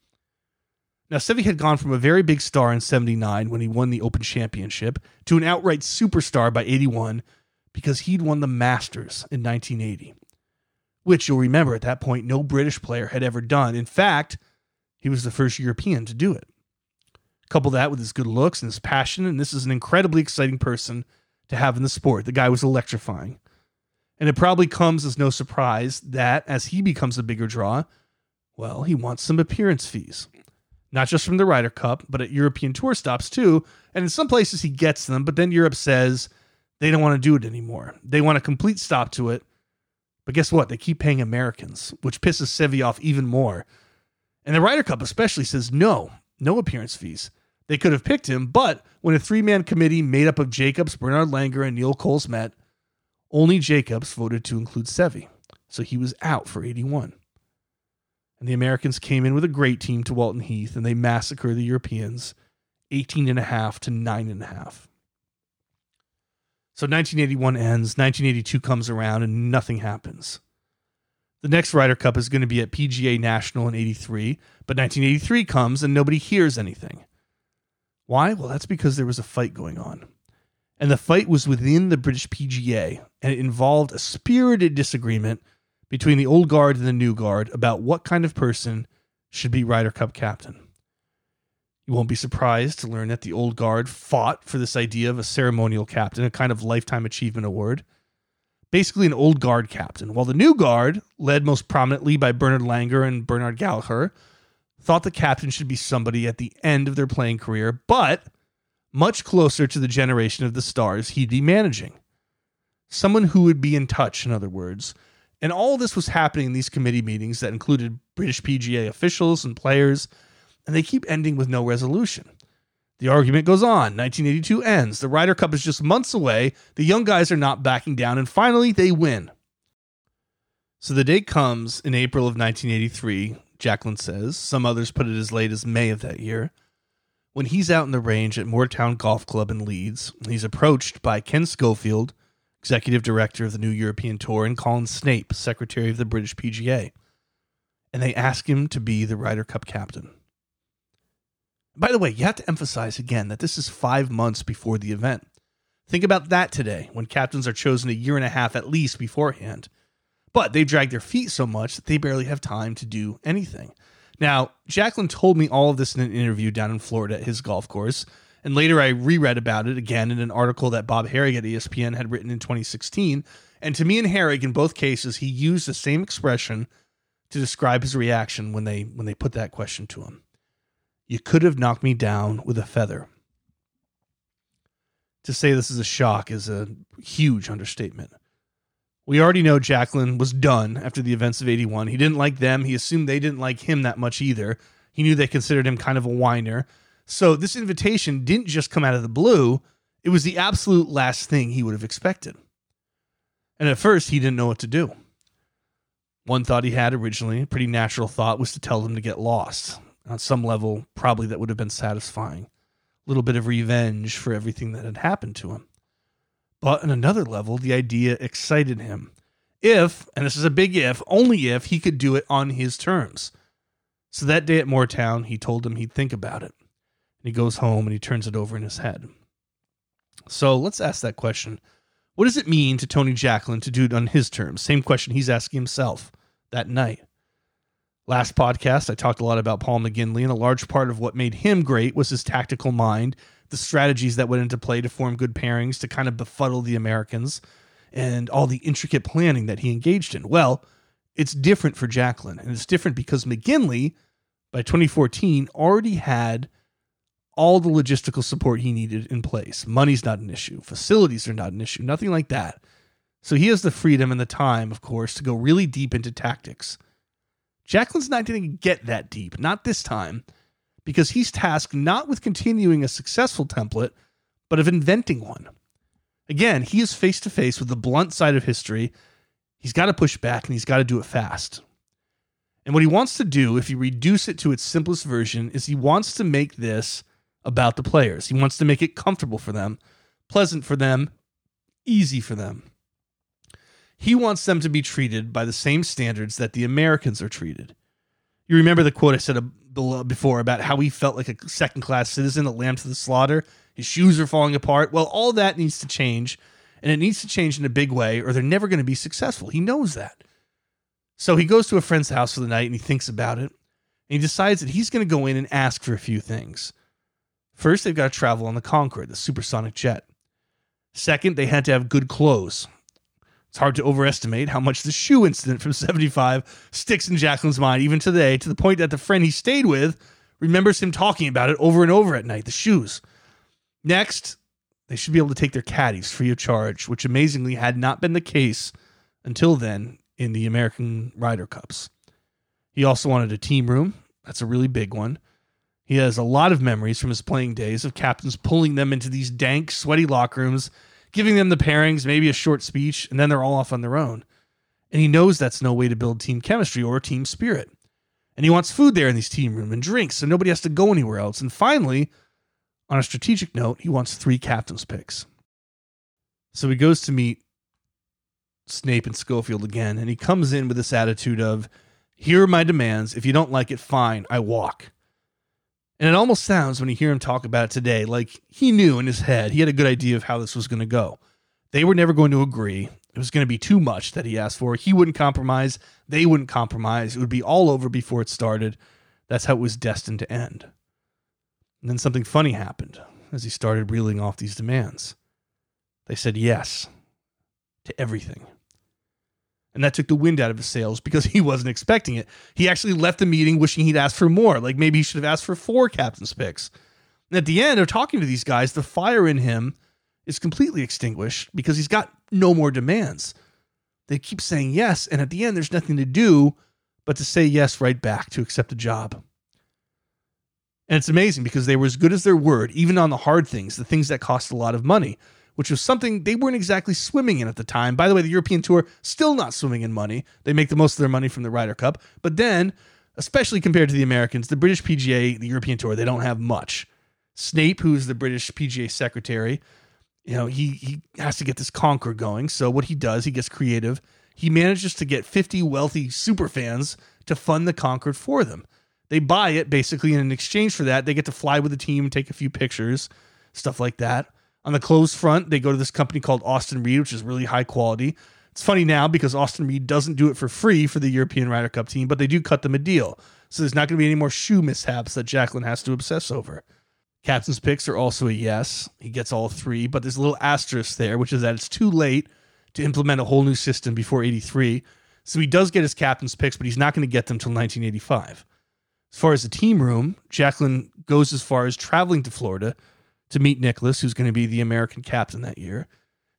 Now, Seve had gone from a very big star in 79 when he won the Open Championship to an outright superstar by 81 because he'd won the Masters in 1980, which you'll remember at that point no British player had ever done. In fact, he was the first European to do it. Couple that with his good looks and his passion, and this is an incredibly exciting person to have in the sport. The guy was electrifying. And it probably comes as no surprise that as he becomes a bigger draw, well, he wants some appearance fees. Not just from the Ryder Cup, but at European tour stops too. And in some places he gets them, but then Europe says they don't want to do it anymore. They want a complete stop to it. But guess what? They keep paying Americans, which pisses Seve off even more. And the Ryder Cup especially says no, no appearance fees. They could have picked him, but when a three man committee made up of Jacobs, Bernard Langer, and Neil Coles met, only Jacobs voted to include Seve. So he was out for 81. And the Americans came in with a great team to Walton Heath and they massacred the Europeans 18 and a half to 9 and a half. So 1981 ends, 1982 comes around and nothing happens. The next Ryder Cup is going to be at PGA National in 83, but 1983 comes and nobody hears anything. Why? Well, that's because there was a fight going on. And the fight was within the British PGA, and it involved a spirited disagreement between the old guard and the new guard about what kind of person should be Ryder Cup captain. You won't be surprised to learn that the old guard fought for this idea of a ceremonial captain, a kind of lifetime achievement award. Basically, an old guard captain, while the new guard, led most prominently by Bernard Langer and Bernard Gallacher, thought the captain should be somebody at the end of their playing career, but much closer to the generation of the stars he'd be managing. Someone who would be in touch, in other words. And all this was happening in these committee meetings that included British PGA officials and players. And they keep ending with no resolution. The argument goes on. 1982 ends. The Ryder Cup is just months away. The young guys are not backing down, and finally they win. So the date comes in April of 1983, Jacklin says. Some others put it as late as May of that year. When he's out in the range at Moortown Golf Club in Leeds, he's approached by Ken Schofield, executive director of the New European Tour, and Colin Snape, secretary of the British PGA. And they ask him to be the Ryder Cup captain. By the way, you have to emphasize again that this is five months before the event. Think about that today, when captains are chosen a year and a half at least beforehand. But they drag their feet so much that they barely have time to do anything. Now, Jacklin told me all of this in an interview down in Florida at his golf course, and later I reread about it again in an article that Bob Harig at ESPN had written in 2016. And to me and Harig, in both cases, he used the same expression to describe his reaction when they when they put that question to him. You could have knocked me down with a feather. To say this is a shock is a huge understatement. We already know Jacklin was done after the events of 81. He didn't like them. He assumed they didn't like him that much either. He knew they considered him kind of a whiner. So this invitation didn't just come out of the blue, it was the absolute last thing he would have expected. And at first, he didn't know what to do. One thought he had originally, a pretty natural thought, was to tell them to get lost. On some level, probably that would have been satisfying. A little bit of revenge for everything that had happened to him. But on another level, the idea excited him. If, and this is a big if, only if he could do it on his terms. So that day at Moortown, he told him he'd think about it. And he goes home and he turns it over in his head. So let's ask that question. What does it mean to Tony Jacklin to do it on his terms? Same question he's asking himself that night. Last podcast, I talked a lot about Paul McGinley, and a large part of what made him great was his tactical mind the strategies that went into play to form good pairings to kind of befuddle the Americans and all the intricate planning that he engaged in. Well, it's different for Jacklin, and it's different because McGinley, by 2014, already had all the logistical support he needed in place. Money's not an issue, facilities are not an issue, nothing like that. So he has the freedom and the time, of course, to go really deep into tactics. Jacklin's not going to get that deep, not this time because he's tasked not with continuing a successful template, but of inventing one. Again, he is face to face with the blunt side of history. He's got to push back and he's got to do it fast. And what he wants to do, if you reduce it to its simplest version, is he wants to make this about the players. He wants to make it comfortable for them, pleasant for them, easy for them. He wants them to be treated by the same standards that the Americans are treated. You remember the quote I said uh, uh, before about how he felt like a second class citizen that lamb to the slaughter. His shoes are falling apart. Well, all that needs to change, and it needs to change in a big way, or they're never going to be successful. He knows that. So he goes to a friend's house for the night and he thinks about it. And he decides that he's going to go in and ask for a few things. First, they've got to travel on the Concorde, the supersonic jet. Second, they had to have good clothes. It's hard to overestimate how much the shoe incident from 75 sticks in Jacklin's mind even today, to the point that the friend he stayed with remembers him talking about it over and over at night the shoes. Next, they should be able to take their caddies free of charge, which amazingly had not been the case until then in the American Ryder Cups. He also wanted a team room. That's a really big one. He has a lot of memories from his playing days of captains pulling them into these dank, sweaty locker rooms giving them the pairings, maybe a short speech, and then they're all off on their own. And he knows that's no way to build team chemistry or team spirit. And he wants food there in these team room and drinks, so nobody has to go anywhere else. And finally, on a strategic note, he wants three captain's picks. So he goes to meet Snape and Schofield again, and he comes in with this attitude of, Here are my demands. If you don't like it, fine, I walk. And it almost sounds when you hear him talk about it today like he knew in his head, he had a good idea of how this was going to go. They were never going to agree. It was going to be too much that he asked for. He wouldn't compromise. They wouldn't compromise. It would be all over before it started. That's how it was destined to end. And then something funny happened as he started reeling off these demands. They said yes to everything. And that took the wind out of his sails because he wasn't expecting it. He actually left the meeting wishing he'd asked for more. Like maybe he should have asked for four captain's picks. And at the end of talking to these guys, the fire in him is completely extinguished because he's got no more demands. They keep saying yes. And at the end, there's nothing to do but to say yes right back to accept a job. And it's amazing because they were as good as their word, even on the hard things, the things that cost a lot of money, which was something they weren't exactly swimming in at the time. By the way, the European Tour still not swimming in money. They make the most of their money from the Ryder Cup. But then, especially compared to the Americans, the British PGA, the European Tour, they don't have much. Snape, who's the British PGA secretary, you know, he he has to get this conquer going. So what he does, he gets creative. He manages to get 50 wealthy super fans to fund the Concorde for them. They buy it basically, and in exchange for that, they get to fly with the team, take a few pictures, stuff like that. On the clothes front, they go to this company called Austin Reed, which is really high quality. It's funny now because Austin Reed doesn't do it for free for the European Ryder Cup team, but they do cut them a deal. So there's not going to be any more shoe mishaps that Jacklin has to obsess over. Captain's picks are also a yes. He gets all three, but there's a little asterisk there, which is that it's too late to implement a whole new system before 83. So he does get his captain's picks, but he's not going to get them till 1985. As far as the team room, Jacklin goes as far as traveling to Florida to meet Nicklaus, who's going to be the American captain that year.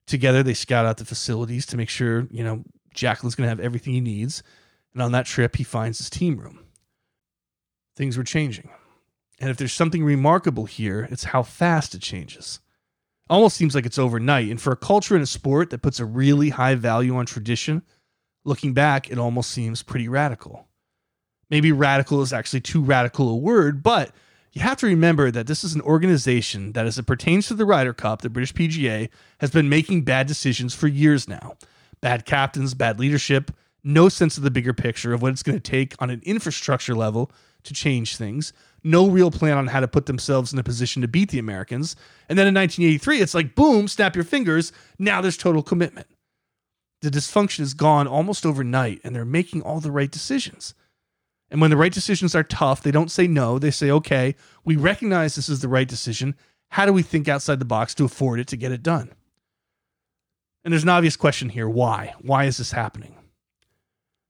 Together, they scout out the facilities to make sure, you know, Jacklin's going to have everything he needs. And on that trip, he finds his team room. Things were changing. And if there's something remarkable here, it's how fast it changes. Almost seems like it's overnight. And for a culture and a sport that puts a really high value on tradition, looking back, it almost seems pretty radical. Maybe radical is actually too radical a word, but you have to remember that this is an organization that, as it pertains to the Ryder Cup, the British PGA, has been making bad decisions for years now. Bad captains, bad leadership, no sense of the bigger picture of what it's going to take on an infrastructure level to change things, no real plan on how to put themselves in a position to beat the Americans. And then in 1983, it's like, boom, snap your fingers. Now there's total commitment. The dysfunction is gone almost overnight, and they're making all the right decisions. And when the right decisions are tough, they don't say no. They say, okay, we recognize this is the right decision. How do we think outside the box to afford it to get it done? And there's an obvious question here why? Why is this happening?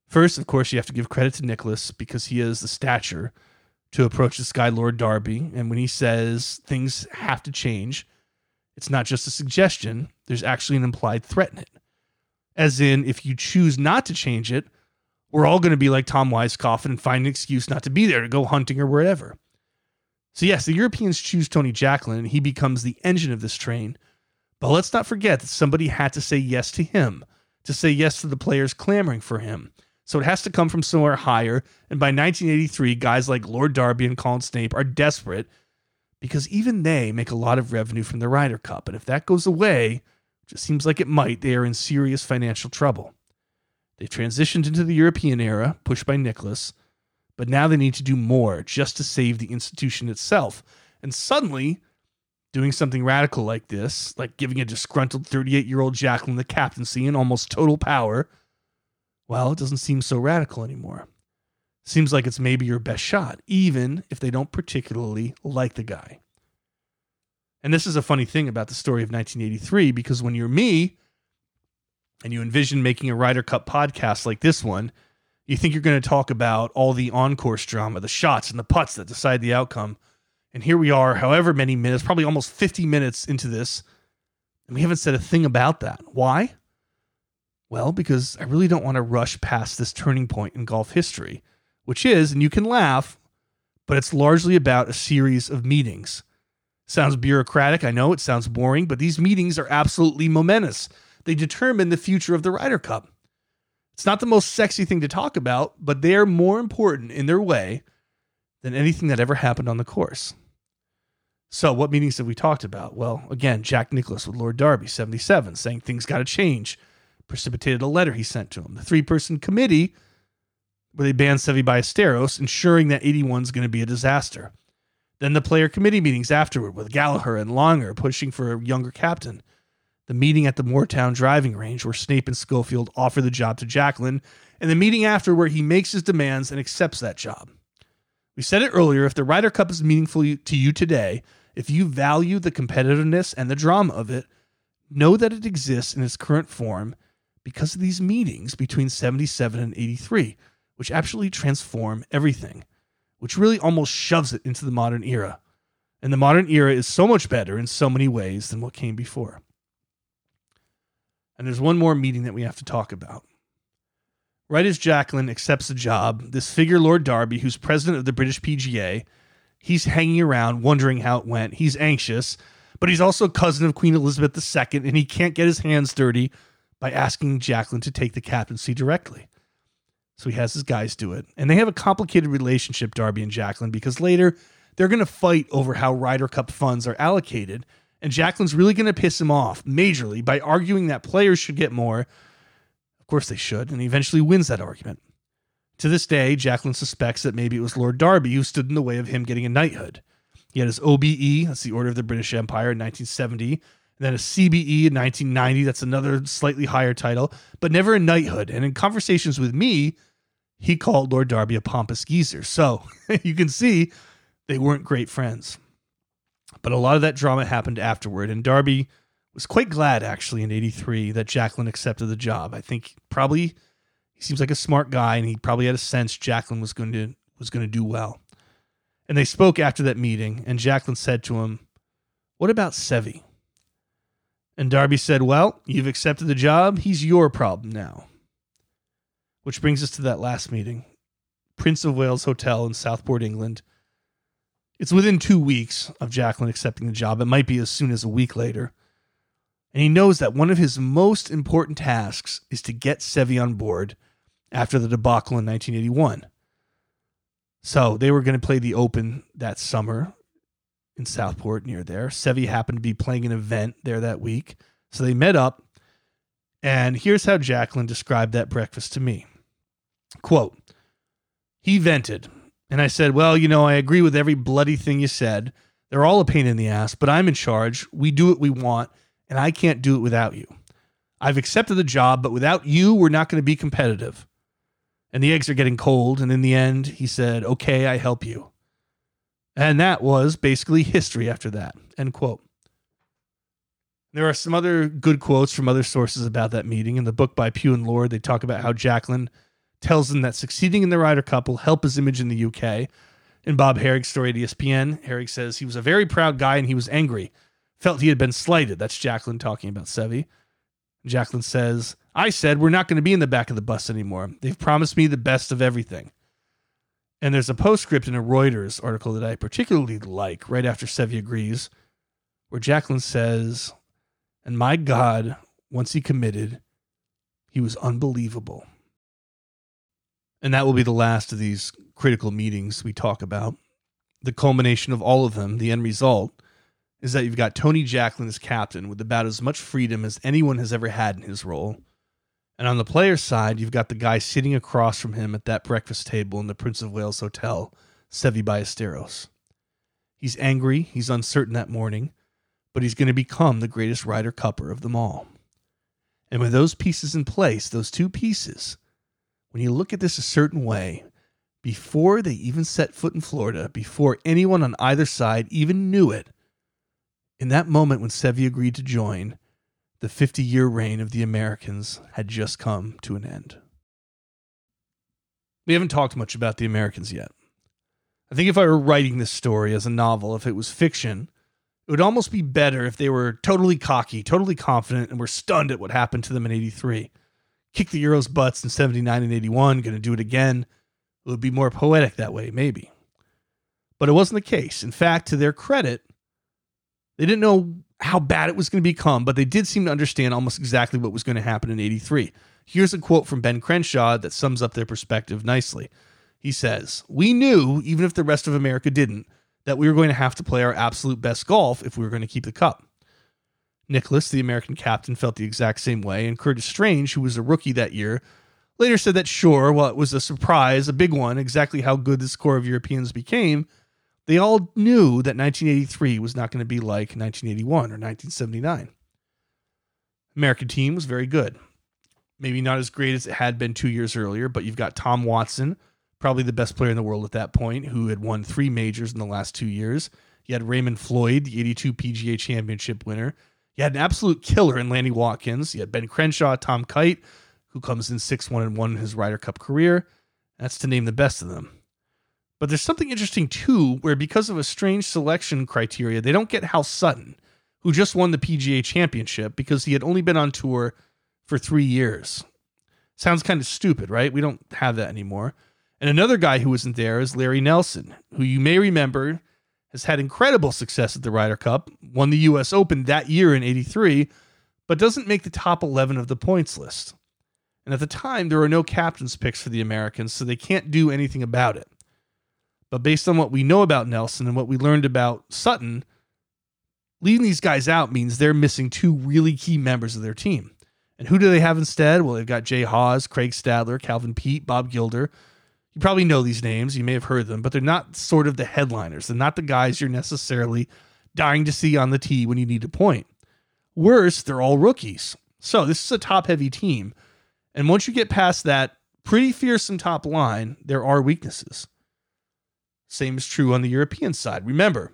First, of course, you have to give credit to Nicklaus because he has the stature to approach this guy, Lord Derby. And when he says things have to change, it's not just a suggestion, there's actually an implied threat in it. As in, if you choose not to change it, we're all going to be like Tom Weiskopf and find an excuse not to be there to go hunting or wherever. So, yes, the Europeans choose Tony Jacklin and he becomes the engine of this train. But let's not forget that somebody had to say yes to him, to say yes to the players clamoring for him. So it has to come from somewhere higher. And by 1983, guys like Lord Derby and Colin Snape are desperate because even they make a lot of revenue from the Ryder Cup. And if that goes away, which it seems like it might, they are in serious financial trouble. They've transitioned into the European era, pushed by Nicklaus, but now they need to do more just to save the institution itself. And suddenly, doing something radical like this, like giving a disgruntled 38 year old Jacklin the captaincy and almost total power, well, it doesn't seem so radical anymore. Seems like it's maybe your best shot, even if they don't particularly like the guy. And this is a funny thing about the story of 1983 because when you're me, and you envision making a Ryder Cup podcast like this one, you think you're going to talk about all the on course drama, the shots and the putts that decide the outcome. And here we are, however many minutes, probably almost 50 minutes into this, and we haven't said a thing about that. Why? Well, because I really don't want to rush past this turning point in golf history, which is, and you can laugh, but it's largely about a series of meetings. Sounds bureaucratic, I know it sounds boring, but these meetings are absolutely momentous they determine the future of the Ryder Cup. It's not the most sexy thing to talk about, but they are more important in their way than anything that ever happened on the course. So, what meetings have we talked about? Well, again, Jack Nicklaus with Lord Derby, 77, saying things got to change, precipitated a letter he sent to him. The three person committee, where they banned Seve Ballesteros, ensuring that 81 is going to be a disaster. Then the player committee meetings afterward with Gallacher and Langer pushing for a younger captain the meeting at the Moortown driving range where Snape and Schofield offer the job to Jacklin, and the meeting after where he makes his demands and accepts that job. We said it earlier if the Ryder Cup is meaningful to you today, if you value the competitiveness and the drama of it, know that it exists in its current form because of these meetings between 77 and 83, which actually transform everything, which really almost shoves it into the modern era. And the modern era is so much better in so many ways than what came before. And there's one more meeting that we have to talk about. Right as Jacklin accepts the job, this figure, Lord Derby, who's president of the British PGA, He's hanging around, wondering how it went. He's anxious, but he's also a cousin of Queen Elizabeth II, and he can't get his hands dirty by asking Jacklin to take the captaincy directly. So he has his guys do it. And they have a complicated relationship, Derby and Jacklin, because later they're going to fight over how Ryder Cup funds are allocated. And Jacklin's really going to piss him off majorly by arguing that players should get more. Of course they should. And he eventually wins that argument. To this day, Jacklin suspects that maybe it was Lord Derby who stood in the way of him getting a knighthood. He had his OBE, that's the Order of the British Empire in 1970, and then a CBE in 1990, that's another slightly higher title, but never a knighthood. And in conversations with me, he called Lord Derby a pompous geezer. So you can see they weren't great friends. But a lot of that drama happened afterward, and Derby was quite glad actually in 83 that Jacklin accepted the job. I think probably he seems like a smart guy and he probably had a sense Jacklin was going to was going to do well. And they spoke after that meeting and Jacklin said to him, "What about Seve?" And Derby said, "Well, you've accepted the job. He's your problem now." Which brings us to that last meeting. Prince of Wales Hotel in Southport, England. It's within 2 weeks of Jacklin accepting the job. It might be as soon as a week later and he knows that one of his most important tasks is to get Seve on board after the debacle in 1981. So they were going to play the Open that summer in Southport near there. Seve happened to be playing an event there that week. So they met up. And here's how Jacklin described that breakfast to me. Quote, he vented. And I said, Well, you know, I agree with every bloody thing you said. They're all a pain in the ass, but I'm in charge. We do what we want, and I can't do it without you. I've accepted the job, but without you, we're not going to be competitive and the eggs are getting cold. And in the end, he said, Okay, I help you. And that was basically history after that. End quote. There are some other good quotes from other sources about that meeting. In the book by Pugh and Lord, they talk about how Jacklin tells him that succeeding in the Ryder Cup will help his image in the UK. In Bob Harig's story at ESPN, Harig says he was a very proud guy and he was angry, felt he had been slighted. That's Jacklin talking about Seve. Jacklin says, I said we're not going to be in the back of the bus anymore. They've promised me the best of everything. And there's a postscript in a Reuters article that I particularly like right after Seve agrees, where Jacklin says, And my God, once he committed, he was unbelievable. And that will be the last of these critical meetings we talk about. The culmination of all of them, the end result, is that you've got Tony Jacklin as captain with about as much freedom as anyone has ever had in his role. And on the player's side, you've got the guy sitting across from him at that breakfast table in the Prince of Wales Hotel, Seve Ballesteros. He's angry, he's uncertain that morning, but he's going to become the greatest Ryder Cupper of them all. And with those pieces in place, those two pieces, when you look at this a certain way, before they even set foot in Florida, before anyone on either side even knew it, in that moment when Seve agreed to join, the 50 year reign of the Americans had just come to an end. We haven't talked much about the Americans yet. I think if I were writing this story as a novel, if it was fiction, it would almost be better if they were totally cocky, totally confident, and were stunned at what happened to them in 83. Kick the Euros' butts in 79 and 81, going to do it again. It would be more poetic that way, maybe. But it wasn't the case. In fact, to their credit, they didn't know how bad it was going to become, but they did seem to understand almost exactly what was going to happen in 83. Here's a quote from Ben Crenshaw that sums up their perspective nicely. He says, We knew, even if the rest of America didn't, that we were going to have to play our absolute best golf if we were going to keep the cup. Nicklaus, the American captain, felt the exact same way, and Curtis Strange, who was a rookie that year, later said that sure, while it was a surprise, a big one, exactly how good this core of Europeans became, they all knew that 1983 was not going to be like 1981 or 1979. American team was very good. Maybe not as great as it had been two years earlier, but you've got Tom Watson, probably the best player in the world at that point, who had won three majors in the last two years. You had Raymond Floyd, the 82 PGA championship winner. You had an absolute killer in Lanny Wadkins. You had Ben Crenshaw, Tom Kite, who comes in 6 1 and 1 in his Ryder Cup career. That's to name the best of them. But there's something interesting too, where because of a strange selection criteria, they don't get Hal Sutton, who just won the PGA championship because he had only been on tour for three years. Sounds kind of stupid, right? We don't have that anymore. And another guy who wasn't there is Larry Nelson, who you may remember has had incredible success at the Ryder Cup, won the US Open that year in 83, but doesn't make the top 11 of the points list. And at the time, there were no captain's picks for the Americans, so they can't do anything about it. But based on what we know about Nelson and what we learned about Sutton, leaving these guys out means they're missing two really key members of their team. And who do they have instead? Well, they've got Jay Haas, Craig Stadler, Calvin Peete, Bob Gilder. You probably know these names, you may have heard them, but they're not sort of the headliners. They're not the guys you're necessarily dying to see on the tee when you need a point. Worse, they're all rookies. So this is a top heavy team. And once you get past that pretty fearsome top line, there are weaknesses. Same is true on the European side. Remember,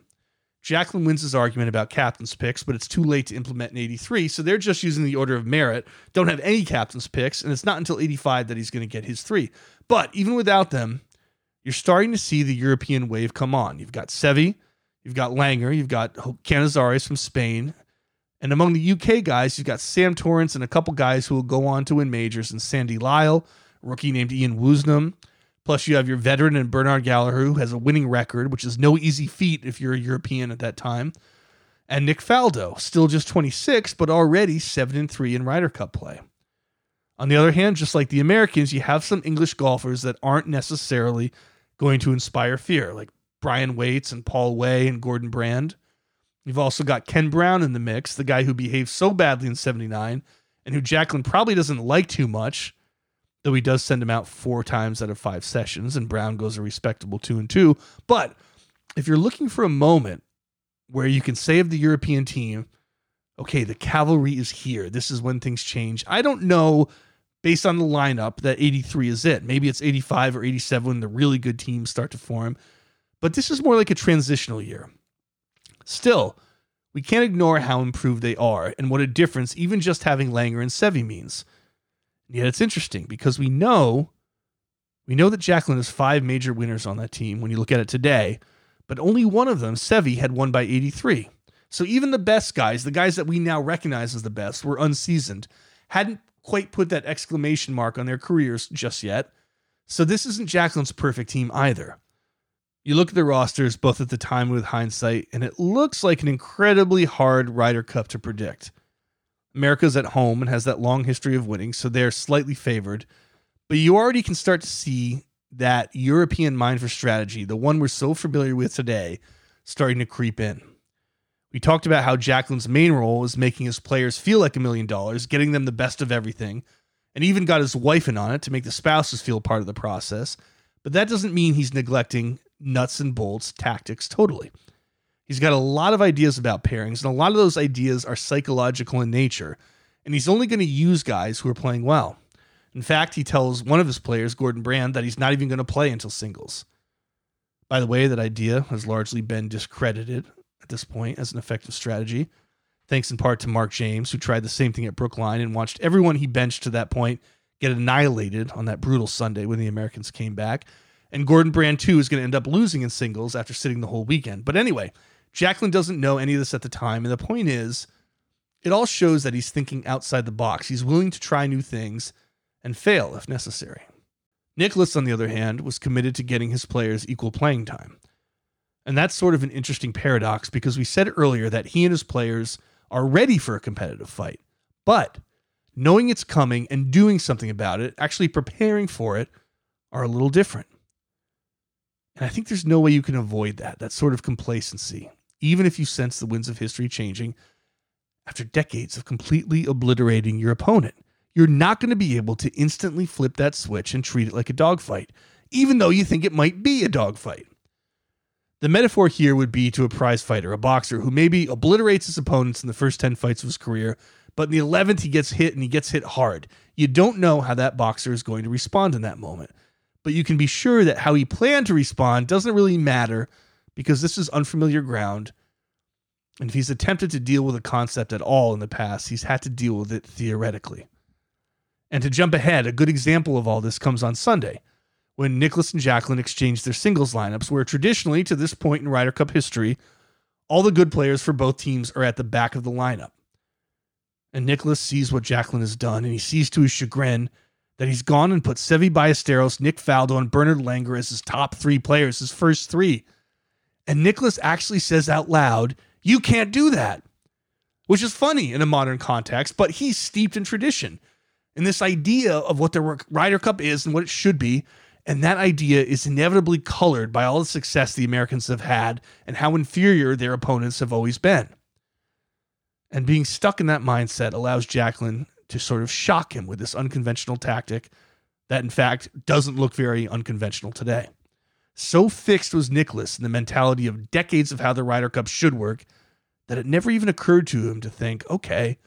Jacklin wins his argument about captain's picks, but it's too late to implement in 83, so they're just using the order of merit, don't have any captain's picks, and it's not until 85 that he's going to get his three. But even without them, you're starting to see the European wave come on. You've got Seve, you've got Langer, you've got Canizares from Spain, and among the UK guys, you've got Sam Torrance and a couple guys who will go on to win majors, and Sandy Lyle, rookie named Ian Woosnam. Plus, you have your veteran and Bernard Gallacher, who has a winning record, which is no easy feat if you're a European at that time. And Nick Faldo, still just 26, but already 7 and 3 in Ryder Cup play. On the other hand, just like the Americans, you have some English golfers that aren't necessarily going to inspire fear, like Brian Waite and Paul Way and Gordon Brand. You've also got Ken Brown in the mix, the guy who behaved so badly in 79 and who Jacklin probably doesn't like too much, though he does send him out four times out of five sessions, and Brown goes a respectable two and two. But if you're looking for a moment where you can save the European team, okay, the cavalry is here. This is when things change. I don't know based on the lineup that 83 is it. Maybe it's 85 or 87 when the really good teams start to form. But this is more like a transitional year. Still, we can't ignore how improved they are and what a difference even just having Langer and Seve means. And yet it's interesting because we know we know that Jacklin has five major winners on that team when you look at it today, but only one of them, Seve, had won by 83. So even the best guys, the guys that we now recognize as the best, were unseasoned, hadn't quite put that exclamation mark on their careers just yet. So this isn't Jacklin's perfect team either. You look at the rosters both at the time with hindsight, and it looks like an incredibly hard Ryder Cup to predict. America's at home and has that long history of winning, so they're slightly favored. But you already can start to see that European mind for strategy, the one we're so familiar with today, starting to creep in. We talked about how Jacklin's main role is making his players feel like a million dollars, getting them the best of everything, and even got his wife in on it to make the spouses feel part of the process. But that doesn't mean he's neglecting nuts and bolts tactics totally. He's got a lot of ideas about pairings, and a lot of those ideas are psychological in nature, and he's only going to use guys who are playing well. In fact, he tells one of his players, Gordon Brand, that he's not even going to play until singles. By the way, that idea has largely been discredited at this point as an effective strategy, thanks in part to Mark James, who tried the same thing at Brookline and watched everyone he benched to that point get annihilated on that brutal Sunday when the Americans came back and Gordon Brand, too, is going to end up losing in singles after sitting the whole weekend. But anyway, Jacklin doesn't know any of this at the time. And the point is, it all shows that he's thinking outside the box. He's willing to try new things and fail if necessary. Nicklaus, on the other hand, was committed to getting his players equal playing time. And that's sort of an interesting paradox because we said earlier that he and his players are ready for a competitive fight. But knowing it's coming and doing something about it, actually preparing for it, are a little different. And I think there's no way you can avoid that, that sort of complacency, even if you sense the winds of history changing after decades of completely obliterating your opponent. You're not going to be able to instantly flip that switch and treat it like a dogfight, even though you think it might be a dogfight. The metaphor here would be to a prize fighter, a boxer who maybe obliterates his opponents in the first 10 fights of his career, but in the 11th he gets hit and he gets hit hard. You don't know how that boxer is going to respond in that moment but you can be sure that how he planned to respond doesn't really matter because this is unfamiliar ground. And if he's attempted to deal with a concept at all in the past, he's had to deal with it theoretically. And to jump ahead, a good example of all this comes on Sunday, when Nicklaus and Jacklin exchanged their singles lineups, where traditionally, to this point in Ryder Cup history, all the good players for both teams are at the back of the lineup. And Nicklaus sees what Jacklin has done, and he sees to his chagrin that he's gone and put Seve Ballesteros, Nick Faldo, and Bernard Langer as his top three players, his first three. And Nicklaus actually says out loud, You can't do that, which is funny in a modern context, but he's steeped in tradition and this idea of what the Ryder Cup is and what it should be. And that idea is inevitably colored by all the success the Americans have had and how inferior their opponents have always been. And being stuck in that mindset allows Jacklin to sort of shock him with this unconventional tactic that, in fact, doesn't look very unconventional today. So fixed was Nicklaus in the mentality of decades of how the Ryder Cup should work that it never even occurred to him to think, okay,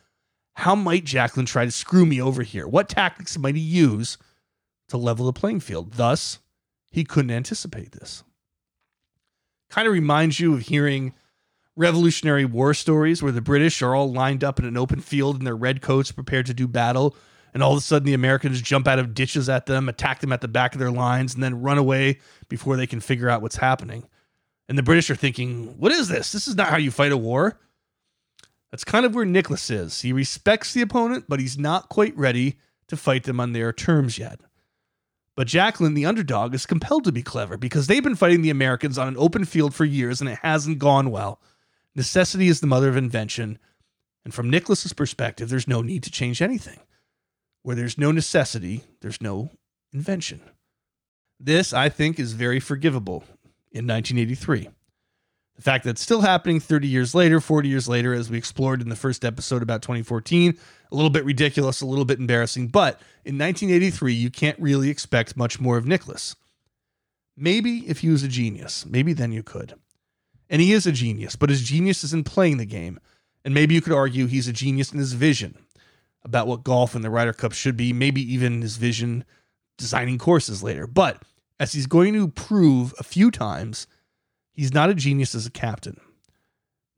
how might Jacklin try to screw me over here? What tactics might he use to level the playing field? Thus, he couldn't anticipate this. Kind of reminds you of hearing Revolutionary War stories where the British are all lined up in an open field in their red coats prepared to do battle, and all of a sudden the Americans jump out of ditches at them, attack them at the back of their lines, and then run away before they can figure out what's happening. And the British are thinking, What is this? This is not how you fight a war. That's kind of where Nicklaus is. He respects the opponent, but he's not quite ready to fight them on their terms yet. But Jacklin, the underdog, is compelled to be clever because they've been fighting the Americans on an open field for years and it hasn't gone well. Necessity is the mother of invention. And from Nicklaus's perspective, there's no need to change anything. Where there's no necessity, there's no invention. This, I think, is very forgivable in 1983. The fact that it's still happening 30 years later, 40 years later, as we explored in the first episode about 2014, a little bit ridiculous, a little bit embarrassing. But in 1983, you can't really expect much more of Nicklaus. Maybe if he was a genius, maybe then you could. And he is a genius, but his genius is in playing the game. And maybe you could argue he's a genius in his vision about what golf and the Ryder Cup should be, maybe even his vision designing courses later. But as he's going to prove a few times, He's not a genius as a captain,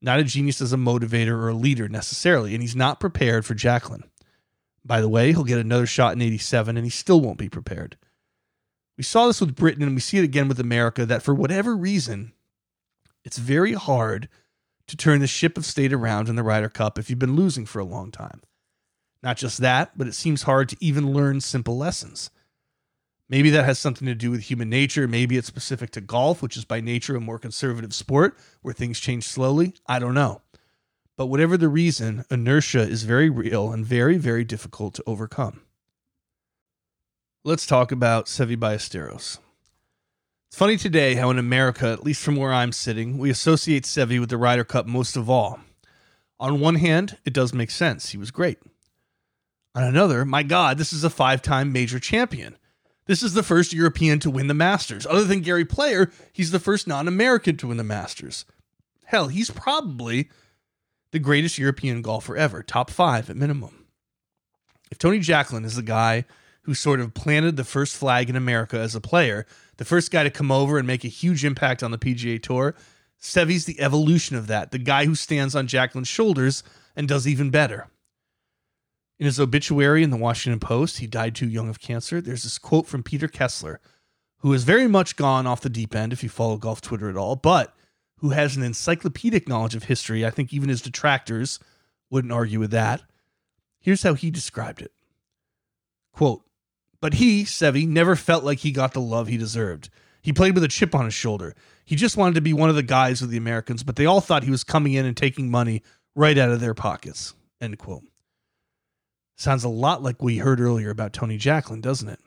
not a genius as a motivator or a leader necessarily, and he's not prepared for Jacklin. By the way, he'll get another shot in 87 and he still won't be prepared. We saw this with Britain and we see it again with America that for whatever reason, it's very hard to turn the ship of state around in the Ryder Cup if you've been losing for a long time. Not just that, but it seems hard to even learn simple lessons. Maybe that has something to do with human nature. Maybe it's specific to golf, which is by nature a more conservative sport where things change slowly. I don't know. But whatever the reason, inertia is very real and very, very difficult to overcome. Let's talk about Seve Ballesteros. It's funny today how in America, at least from where I'm sitting, we associate Seve with the Ryder Cup most of all. On one hand, it does make sense. He was great. On another, my God, this is a five time major champion. This is the first European to win the Masters. Other than Gary Player, he's the first non American to win the Masters. Hell, he's probably the greatest European golfer ever, top five at minimum. If Tony Jacklin is the guy who sort of planted the first flag in America as a player, the first guy to come over and make a huge impact on the PGA Tour, Seve's the evolution of that, the guy who stands on Jacklin's shoulders and does even better. In his obituary in the Washington Post, he died too young of cancer. There's this quote from Peter Kessler, who has very much gone off the deep end if you follow golf Twitter at all, but who has an encyclopedic knowledge of history. I think even his detractors wouldn't argue with that. Here's how he described it. Quote, but he, Seve, never felt like he got the love he deserved. He played with a chip on his shoulder. He just wanted to be one of the guys with the Americans, but they all thought he was coming in and taking money right out of their pockets. End quote. Sounds a lot like we heard earlier about Tony Jacklin, doesn't it?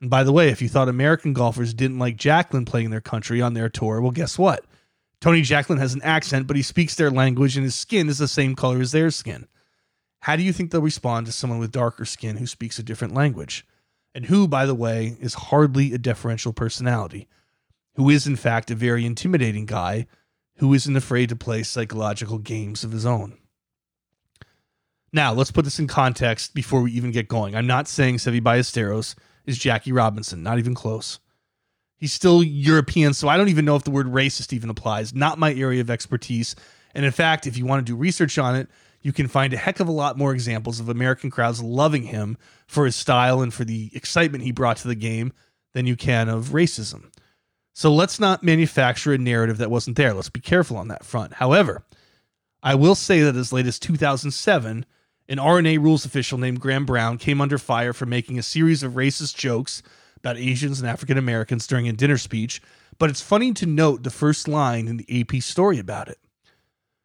And by the way, if you thought American golfers didn't like Jacklin playing their country on their tour, well, guess what? Tony Jacklin has an accent, but he speaks their language and his skin is the same color as their skin. How do you think they'll respond to someone with darker skin who speaks a different language? And who, by the way, is hardly a deferential personality, who is, in fact, a very intimidating guy who isn't afraid to play psychological games of his own. Now, let's put this in context before we even get going. I'm not saying Seve Ballesteros is Jackie Robinson, not even close. He's still European, so I don't even know if the word racist even applies. Not my area of expertise. And in fact, if you want to do research on it, you can find a heck of a lot more examples of American crowds loving him for his style and for the excitement he brought to the game than you can of racism. So let's not manufacture a narrative that wasn't there. Let's be careful on that front. However, I will say that as late as 2007, an R&A rules official named Graham Brown came under fire for making a series of racist jokes about Asians and African Americans during a dinner speech, but it's funny to note the first line in the AP story about it.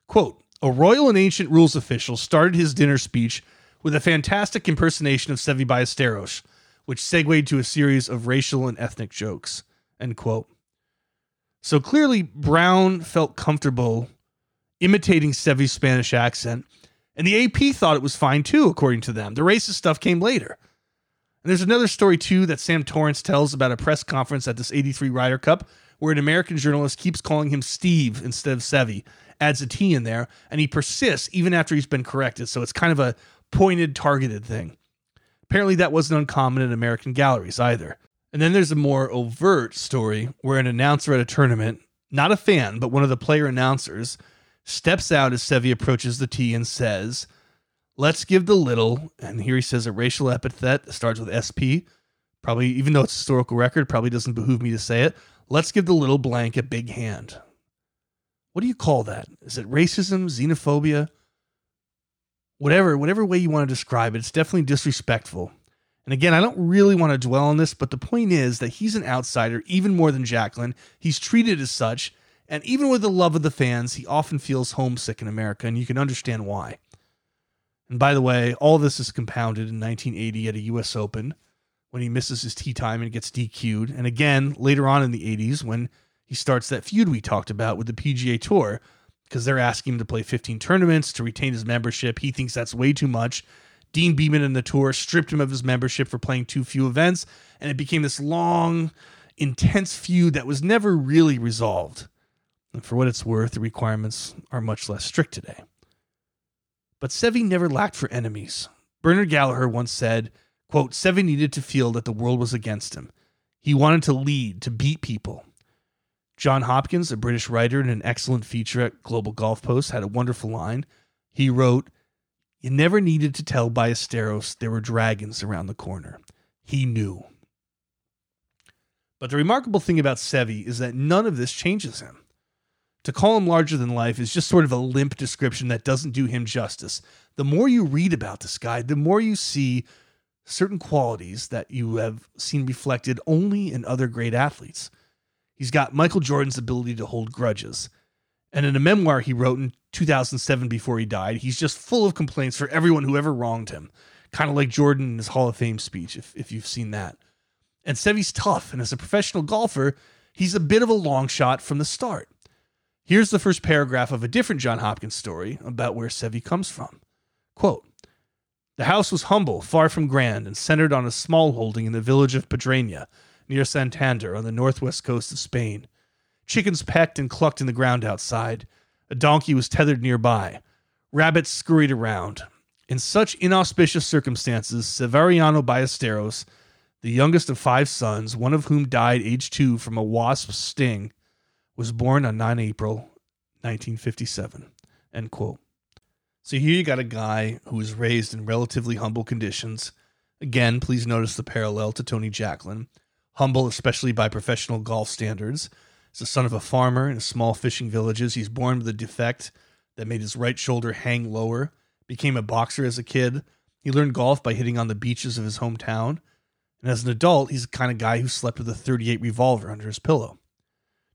Quote, a royal and ancient rules official started his dinner speech with a fantastic impersonation of Seve Ballesteros, which segued to a series of racial and ethnic jokes. End quote. So clearly, Brown felt comfortable imitating Seve's Spanish accent, and the AP thought it was fine too, according to them. The racist stuff came later. And there's another story too that Sam Torrance tells about a press conference at this 83 Ryder Cup where an American journalist keeps calling him Steve instead of Seve, adds a T in there, and he persists even after he's been corrected. So it's kind of a pointed, targeted thing. Apparently, that wasn't uncommon in American galleries either. And then there's a more overt story where an announcer at a tournament, not a fan, but one of the player announcers, steps out as Seve approaches the tee and says, Let's give the little, and here he says a racial epithet that starts with SP. Probably, even though it's historical record, probably doesn't behoove me to say it. Let's give the little blank a big hand. What do you call that? Is it racism, xenophobia? Whatever, whatever way you want to describe it, it's definitely disrespectful. And again, I don't really want to dwell on this, but the point is that he's an outsider even more than Jacklin. He's treated as such, and even with the love of the fans, he often feels homesick in America, and you can understand why. And by the way, all this is compounded in 1980 at a US Open when he misses his tee time and gets DQ'd. And again, later on in the 80s when he starts that feud we talked about with the PGA Tour because they're asking him to play 15 tournaments to retain his membership. He thinks that's way too much. Deane Beman and the tour stripped him of his membership for playing too few events, and it became this long, intense feud that was never really resolved. And for what it's worth, the requirements are much less strict today. But Seve never lacked for enemies. Bernard Gallacher once said, quote, Seve needed to feel that the world was against him. He wanted to lead, to beat people. John Hopkins, a British writer and an excellent feature at Global Golf Post, had a wonderful line. He wrote, You never needed to tell Ballesteros there were dragons around the corner. He knew. But the remarkable thing about Seve is that none of this changes him. To call him larger than life is just sort of a limp description that doesn't do him justice. The more you read about this guy, the more you see certain qualities that you have seen reflected only in other great athletes. He's got Michael Jordan's ability to hold grudges. And in a memoir he wrote in 2007 before he died, he's just full of complaints for everyone who ever wronged him. Kind of like Jordan in his Hall of Fame speech, if, if you've seen that. And Seve's tough, and as a professional golfer, he's a bit of a long shot from the start. Here's the first paragraph of a different John Hopkins story about where Seve comes from. Quote The house was humble, far from grand, and centered on a small holding in the village of Pedreña, near Santander on the northwest coast of Spain. Chickens pecked and clucked in the ground outside. A donkey was tethered nearby. Rabbits scurried around. In such inauspicious circumstances, Severiano Ballesteros, the youngest of five sons, one of whom died aged two from a wasp's sting, was born on 9 April 1957. End quote. So here you got a guy who was raised in relatively humble conditions. Again, please notice the parallel to Tony Jacklin. Humble, especially by professional golf standards. As the son of a farmer in a small fishing villages, he's born with a defect that made his right shoulder hang lower. Became a boxer as a kid. He learned golf by hitting on the beaches of his hometown. And as an adult, he's the kind of guy who slept with a 38 revolver under his pillow.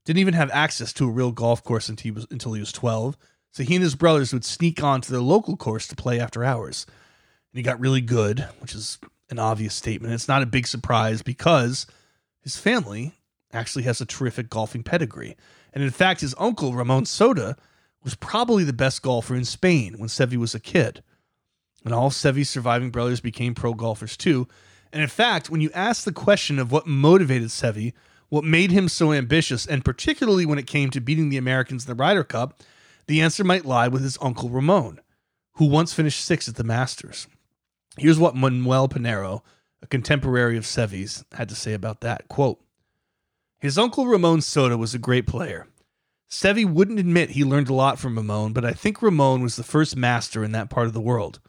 Didn't even have access to a real golf course until he was, until he was 12. So he and his brothers would sneak on to their local course to play after hours. And he got really good, which is an obvious statement. It's not a big surprise because his family actually has a terrific golfing pedigree. And in fact, his uncle, Ramon Sota, was probably the best golfer in Spain when Seve was a kid. And all Seve's surviving brothers became pro golfers too. And in fact, when you ask the question of what motivated Seve, what made him so ambitious, and particularly when it came to beating the Americans in the Ryder Cup, the answer might lie with his uncle Ramon, who once finished sixth at the Masters. Here's what Manuel Pinero, a contemporary of Seve's, had to say about that. Quote, his uncle Ramon Sota was a great player. Seve wouldn't admit he learned a lot from Ramon, but I think Ramon was the first master in that part of the world.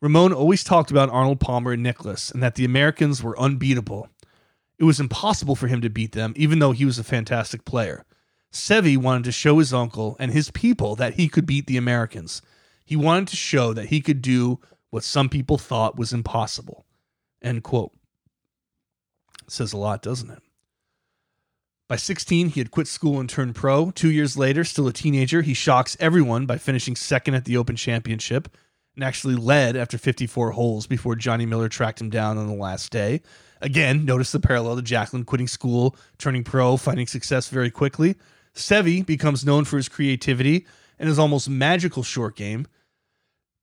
Ramon always talked about Arnold Palmer and Nicklaus and that the Americans were unbeatable. It was impossible for him to beat them, even though he was a fantastic player. Seve wanted to show his uncle and his people that he could beat the Americans. He wanted to show that he could do what some people thought was impossible. End quote. Says a lot, doesn't it? By 16, he had quit school and turned pro. Two years later, still a teenager, he shocks everyone by finishing second at the Open Championship and actually led after 54 holes before Johnny Miller tracked him down on the last day. Again, notice the parallel to Jacklin quitting school, turning pro, finding success very quickly. Seve becomes known for his creativity and his almost magical short game.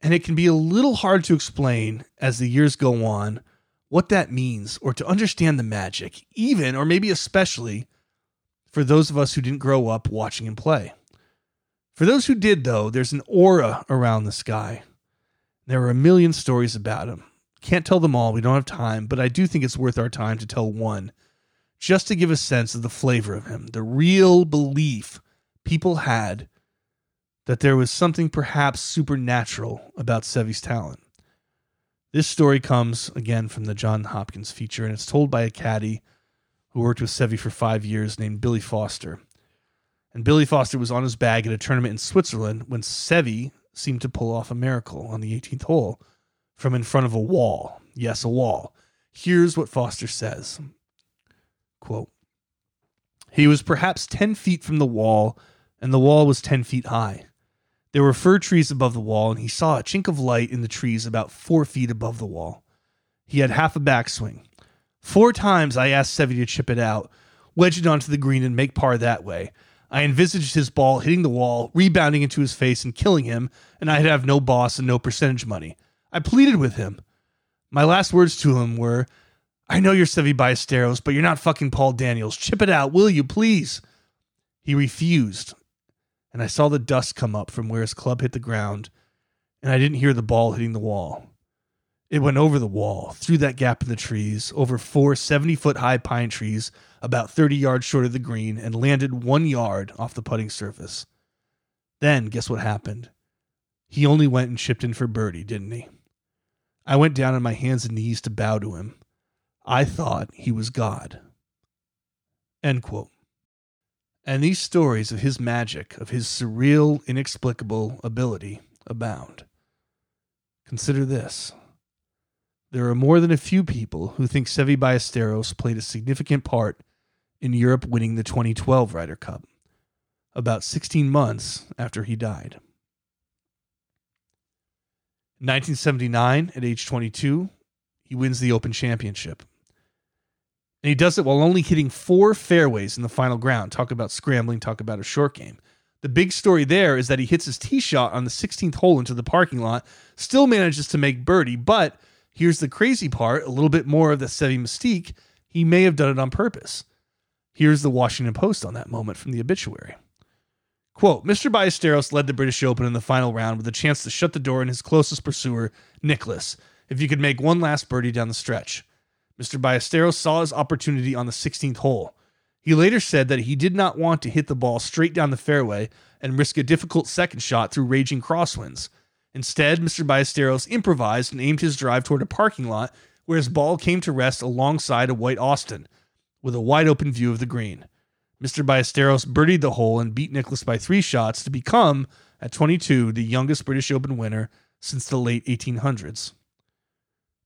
And it can be a little hard to explain as the years go on what that means or to understand the magic, even or maybe especially for those of us who didn't grow up watching him play. For those who did, though, there's an aura around this guy. There are a million stories about him. Can't tell them all, we don't have time, but I do think it's worth our time to tell one, just to give a sense of the flavor of him, the real belief people had that there was something perhaps supernatural about Seve's talent. This story comes again from the John Hopkins feature, and it's told by a caddy who worked with Seve for five years named Billy Foster. And Billy Foster was on his bag at a tournament in Switzerland when Seve seemed to pull off a miracle on the 18th hole from in front of a wall. Yes, a wall. Here's what Foster says Quote, He was perhaps 10 feet from the wall, and the wall was 10 feet high. There were fir trees above the wall, and he saw a chink of light in the trees about four feet above the wall. He had half a backswing. Four times I asked Seve to chip it out, wedge it onto the green, and make par that way. I envisaged his ball hitting the wall, rebounding into his face, and killing him, and I'd have no boss and no percentage money. I pleaded with him. My last words to him were, I know you're Seve Ballesteros, but you're not fucking Paul Daniels. Chip it out, will you, please? He refused, and I saw the dust come up from where his club hit the ground, and I didn't hear the ball hitting the wall. It went over the wall, through that gap in the trees, over four 70 foot high pine trees, about 30 yards short of the green, and landed one yard off the putting surface. Then, guess what happened? He only went and chipped in for birdie, didn't he? I went down on my hands and knees to bow to him. I thought he was God. End quote. And these stories of his magic, of his surreal, inexplicable ability, abound. Consider this. There are more than a few people who think Seve Ballesteros played a significant part in Europe winning the 2012 Ryder Cup, about 16 months after he died. In 1979, at age 22, he wins the Open Championship. And he does it while only hitting four fairways in the final ground. Talk about scrambling, talk about a short game. The big story there is that he hits his tee shot on the 16th hole into the parking lot, still manages to make birdie, but here's the crazy part a little bit more of the Seve mystique. He may have done it on purpose. Here's the Washington Post on that moment from the obituary. Quote, Mr. Ballesteros led the British Open in the final round with a chance to shut the door on his closest pursuer, Nicklaus, if he could make one last birdie down the stretch. Mr. Ballesteros saw his opportunity on the 16th hole. He later said that he did not want to hit the ball straight down the fairway and risk a difficult second shot through raging crosswinds. Instead, Mr. Ballesteros improvised and aimed his drive toward a parking lot where his ball came to rest alongside a white Austin, with a wide open view of the green. Mr. Ballesteros birdied the hole and beat Nicklaus by three shots to become, at 22, the youngest British Open winner since the late 1800s.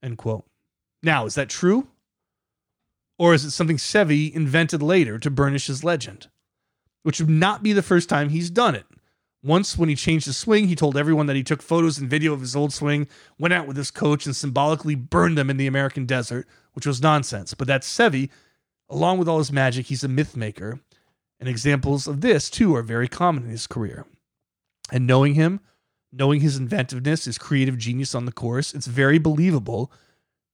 End quote. Now, is that true? Or is it something Seve invented later to burnish his legend? Which would not be the first time he's done it. Once, when he changed his swing, he told everyone that he took photos and video of his old swing, went out with his coach, and symbolically burned them in the American desert, which was nonsense. But that's Seve. Along with all his magic, he's a myth maker. And examples of this, too, are very common in his career. And knowing him, knowing his inventiveness, his creative genius on the course, it's very believable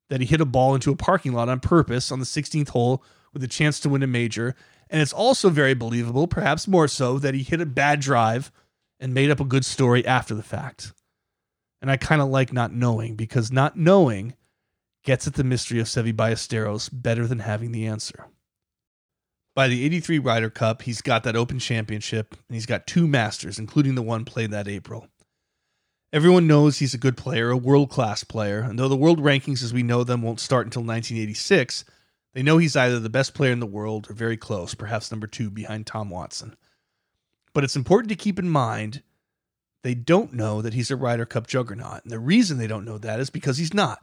that he hit a ball into a parking lot on purpose on the 16th hole with a chance to win a major. And it's also very believable, perhaps more so, that he hit a bad drive and made up a good story after the fact. And I kind of like not knowing because not knowing gets at the mystery of Seve Ballesteros better than having the answer. By the 83 Ryder Cup, he's got that Open Championship and he's got two Masters, including the one played that April. Everyone knows he's a good player, a world class player, and though the world rankings as we know them won't start until 1986, they know he's either the best player in the world or very close, perhaps number two behind Tom Watson. But it's important to keep in mind they don't know that he's a Ryder Cup juggernaut. And the reason they don't know that is because he's not.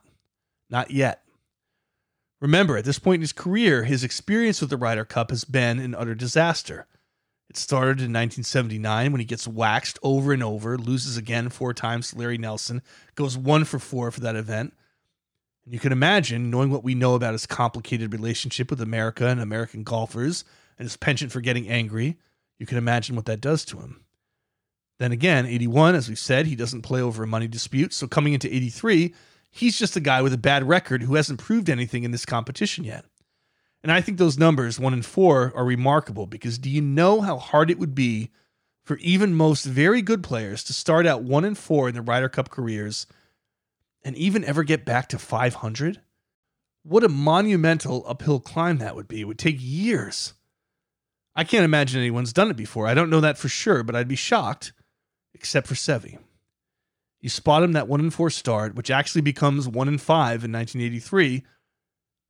Not yet. Remember, at this point in his career, his experience with the Ryder Cup has been an utter disaster. It started in 1979 when he gets waxed over and over, loses again four times to Larry Nelson, goes one for four for that event. And you can imagine, knowing what we know about his complicated relationship with America and American golfers and his penchant for getting angry, you can imagine what that does to him. Then again, 81, as we've said, he doesn't play over a money dispute. So coming into 83, he's just a guy with a bad record who hasn't proved anything in this competition yet. And I think those numbers, one and four, are remarkable because do you know how hard it would be for even most very good players to start out one and four in their Ryder Cup careers and even ever get back to 500? What a monumental uphill climb that would be. It would take years. I can't imagine anyone's done it before. I don't know that for sure, but I'd be shocked, except for Seve. You spot him that one in four start, which actually becomes one in five in 1983,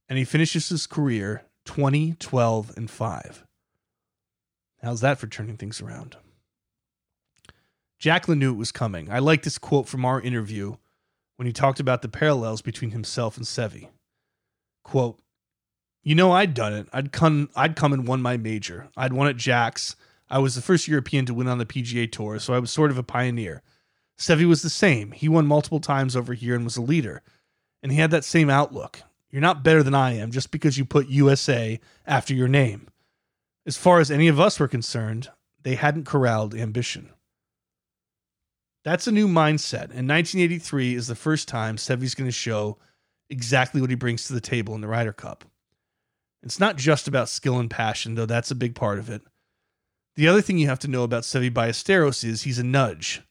and he finishes his career 20, 12, and 5. How's that for turning things around? Jacklin knew it was coming. I like this quote from our interview when he talked about the parallels between himself and Seve. Quote, you know, I'd done it. I'd come I'd come and won my major. I'd won at Jack's. I was the first European to win on the PGA Tour, so I was sort of a pioneer. Seve was the same. He won multiple times over here and was a leader. And he had that same outlook. You're not better than I am just because you put USA after your name. As far as any of us were concerned, they hadn't corralled ambition. That's a new mindset, and 1983 is the first time Seve's going to show exactly what he brings to the table in the Ryder Cup. It's not just about skill and passion, though that's a big part of it. The other thing you have to know about Seve Ballesteros is he's a nudge.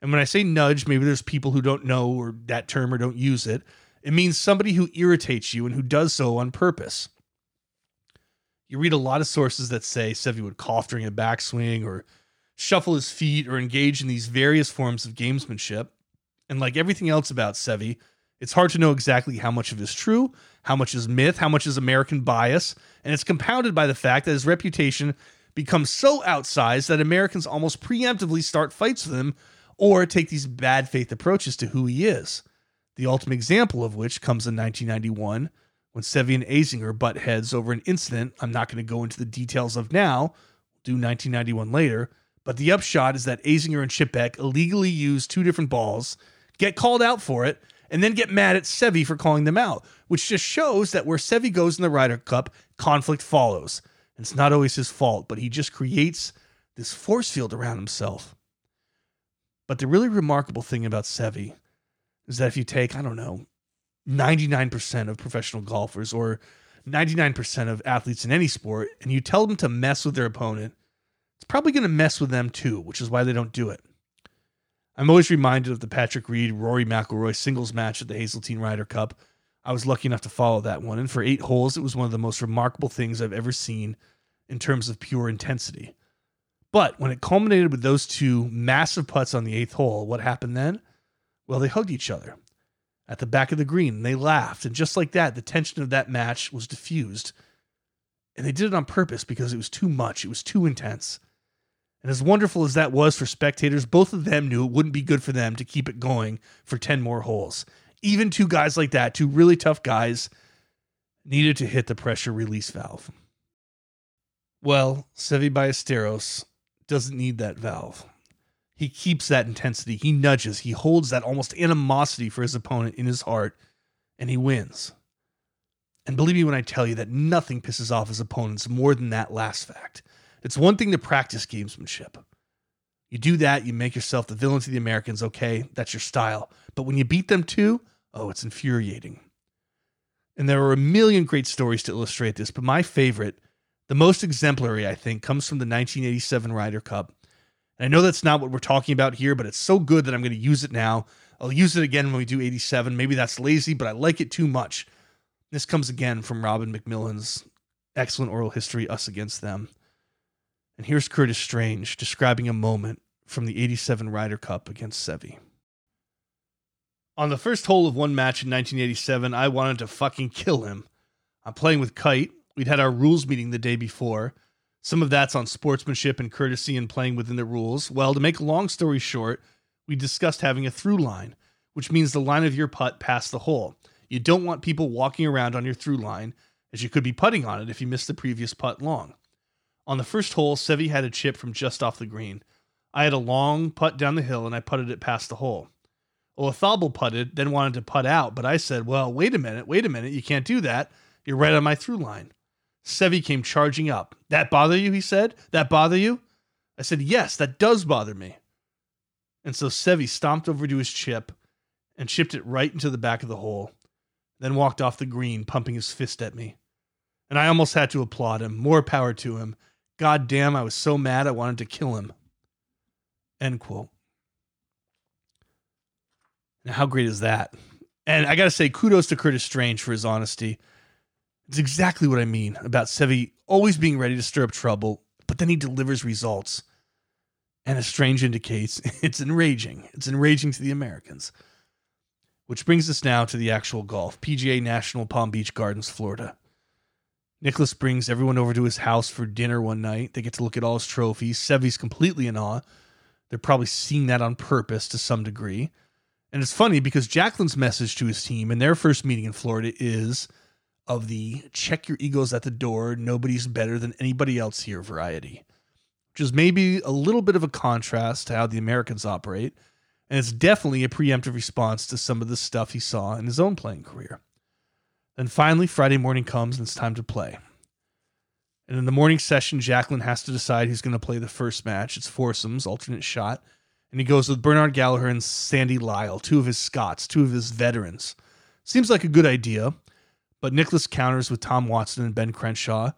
And when I say nudge, maybe there's people who don't know or that term or don't use it. It means somebody who irritates you and who does so on purpose. You read a lot of sources that say Seve would cough during a backswing or shuffle his feet or engage in these various forms of gamesmanship. And like everything else about Seve, it's hard to know exactly how much of is true, how much is myth, how much is American bias, and it's compounded by the fact that his reputation becomes so outsized that Americans almost preemptively start fights with him or take these bad faith approaches to who he is. The ultimate example of which comes in 1991 when Seve and Azinger butt heads over an incident I'm not going to go into the details of now, do 1991 later, but the upshot is that Azinger and Chip Beck illegally use two different balls, get called out for it, and then get mad at Seve for calling them out, which just shows that where Seve goes in the Ryder Cup, conflict follows. It's not always his fault, but he just creates this force field around himself. But the really remarkable thing about Seve is that if you take, I don't know, 99% of professional golfers or 99% of athletes in any sport, and you tell them to mess with their opponent, it's probably going to mess with them too, which is why they don't do it. I'm always reminded of the Patrick Reed Rory McIlroy singles match at the Hazeltine Ryder Cup. I was lucky enough to follow that one, and for eight holes, it was one of the most remarkable things I've ever seen in terms of pure intensity. But when it culminated with those two massive putts on the eighth hole, what happened then? Well, they hugged each other at the back of the green and they laughed. And just like that, the tension of that match was diffused. And they did it on purpose because it was too much, it was too intense. And as wonderful as that was for spectators, both of them knew it wouldn't be good for them to keep it going for 10 more holes. Even two guys like that, two really tough guys, needed to hit the pressure release valve. Well, Seve Ballesteros doesn't need that valve. He keeps that intensity. He nudges. He holds that almost animosity for his opponent in his heart, and he wins. And believe me when I tell you that nothing pisses off his opponents more than that last fact. It's one thing to practice gamesmanship. You do that, you make yourself the villain to the Americans, okay, that's your style. But when you beat them too, oh, it's infuriating. And there are a million great stories to illustrate this, but my favorite, the most exemplary, I think, comes from the 1987 Ryder Cup and I know that's not what we're talking about here, but it's so good that I'm going to use it now. I'll use it again when we do 87. Maybe that's lazy, but I like it too much. This comes again from Robin McMillan's excellent oral history, Us Against Them. And here's Curtis Strange describing a moment from the 87 Ryder Cup against Seve. On the first hole of one match in 1987, I wanted to fucking kill him. I'm playing with Kite. We'd had our rules meeting the day before. Some of that's on sportsmanship and courtesy and playing within the rules. Well, to make a long story short, we discussed having a through line, which means the line of your putt past the hole. You don't want people walking around on your through line, as you could be putting on it if you missed the previous putt long. On the first hole, Seve had a chip from just off the green. I had a long putt down the hill and I putted it past the hole. Olazabal putted, then wanted to putt out, but I said, Well, wait a minute, wait a minute, you can't do that. You're right on my through line. Seve came charging up. That bother you? He said. That bother you? I said, Yes, that does bother me. And so Seve stomped over to his chip and chipped it right into the back of the hole, then walked off the green, pumping his fist at me. And I almost had to applaud him. More power to him. God damn, I was so mad I wanted to kill him. End quote. Now, how great is that? And I got to say, kudos to Curtis Strange for his honesty. It's exactly what I mean about Seve always being ready to stir up trouble, but then he delivers results. And as Strange indicates, it's enraging. It's enraging to the Americans. Which brings us now to the actual golf PGA National Palm Beach Gardens, Florida. Nicklaus brings everyone over to his house for dinner one night. They get to look at all his trophies. Seve's completely in awe. They're probably seeing that on purpose to some degree. And it's funny because Jacklin's message to his team in their first meeting in Florida is of the check your egos at the door, nobody's better than anybody else here variety, which is maybe a little bit of a contrast to how the Americans operate. And it's definitely a preemptive response to some of the stuff he saw in his own playing career. Then finally, Friday morning comes and it's time to play. And in the morning session, Jacklin has to decide who's going to play the first match. It's foursomes, alternate shot. And he goes with Bernard Gallacher and Sandy Lyle, two of his Scots, two of his veterans. Seems like a good idea, but Nicklaus counters with Tom Watson and Ben Crenshaw.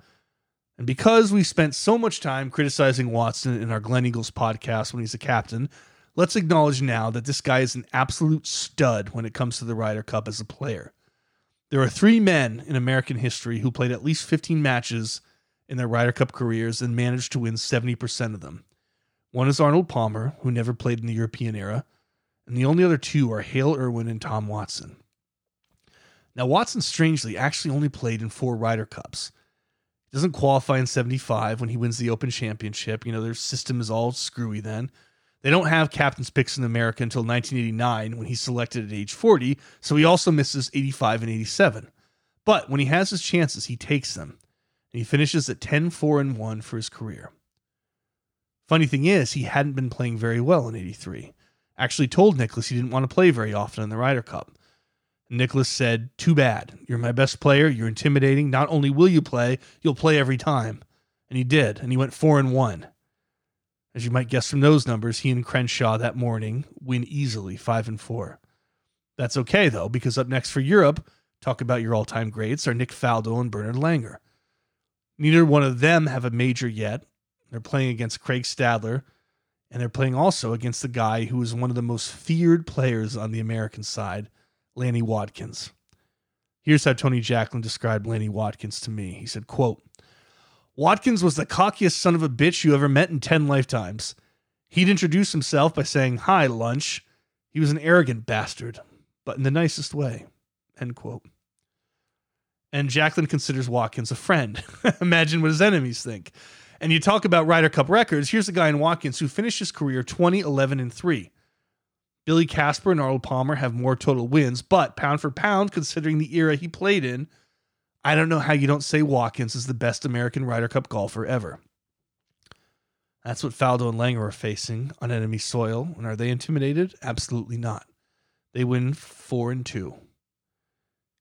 And because we spent so much time criticizing Watson in our Gleneagles podcast when he's a captain, let's acknowledge now that this guy is an absolute stud when it comes to the Ryder Cup as a player. There are three men in American history who played at least 15 matches in their Ryder Cup careers and managed to win 70% of them. One is Arnold Palmer, who never played in the European era, and the only other two are Hale Irwin and Tom Watson. Now, Watson strangely actually only played in four Ryder Cups. He doesn't qualify in 75 when he wins the Open Championship. You know, their system is all screwy then. They don't have captain's picks in America until 1989 when he's selected at age 40, so he also misses 85 and 87. But when he has his chances, he takes them. And he finishes at 10 4 and 1 for his career. Funny thing is, he hadn't been playing very well in 83. Actually told Nicklaus he didn't want to play very often in the Ryder Cup. Nicklaus said, Too bad. You're my best player. You're intimidating. Not only will you play, you'll play every time. And he did, and he went 4 and 1. As you might guess from those numbers, he and Crenshaw that morning win easily 5 and 4. That's okay though, because up next for Europe, talk about your all-time greats are Nick Faldo and Bernard Langer. Neither one of them have a major yet. They're playing against Craig Stadler, and they're playing also against the guy who is one of the most feared players on the American side, Lanny Wadkins. Here's how Tony Jacklin described Lanny Wadkins to me. He said, quote, Wadkins was the cockiest son of a bitch you ever met in 10 lifetimes. He'd introduce himself by saying, Hi, lunch. He was an arrogant bastard, but in the nicest way. End quote. And Jacklin considers Wadkins a friend. Imagine what his enemies think. And you talk about Ryder Cup records. Here's a guy in Wadkins who finished his career 20, 11, and 3. Billy Casper and Arnold Palmer have more total wins, but pound for pound, considering the era he played in, I don't know how you don't say Wadkins is the best American Ryder Cup golfer ever. That's what Faldo and Langer are facing on enemy soil. And are they intimidated? Absolutely not. They win four and two.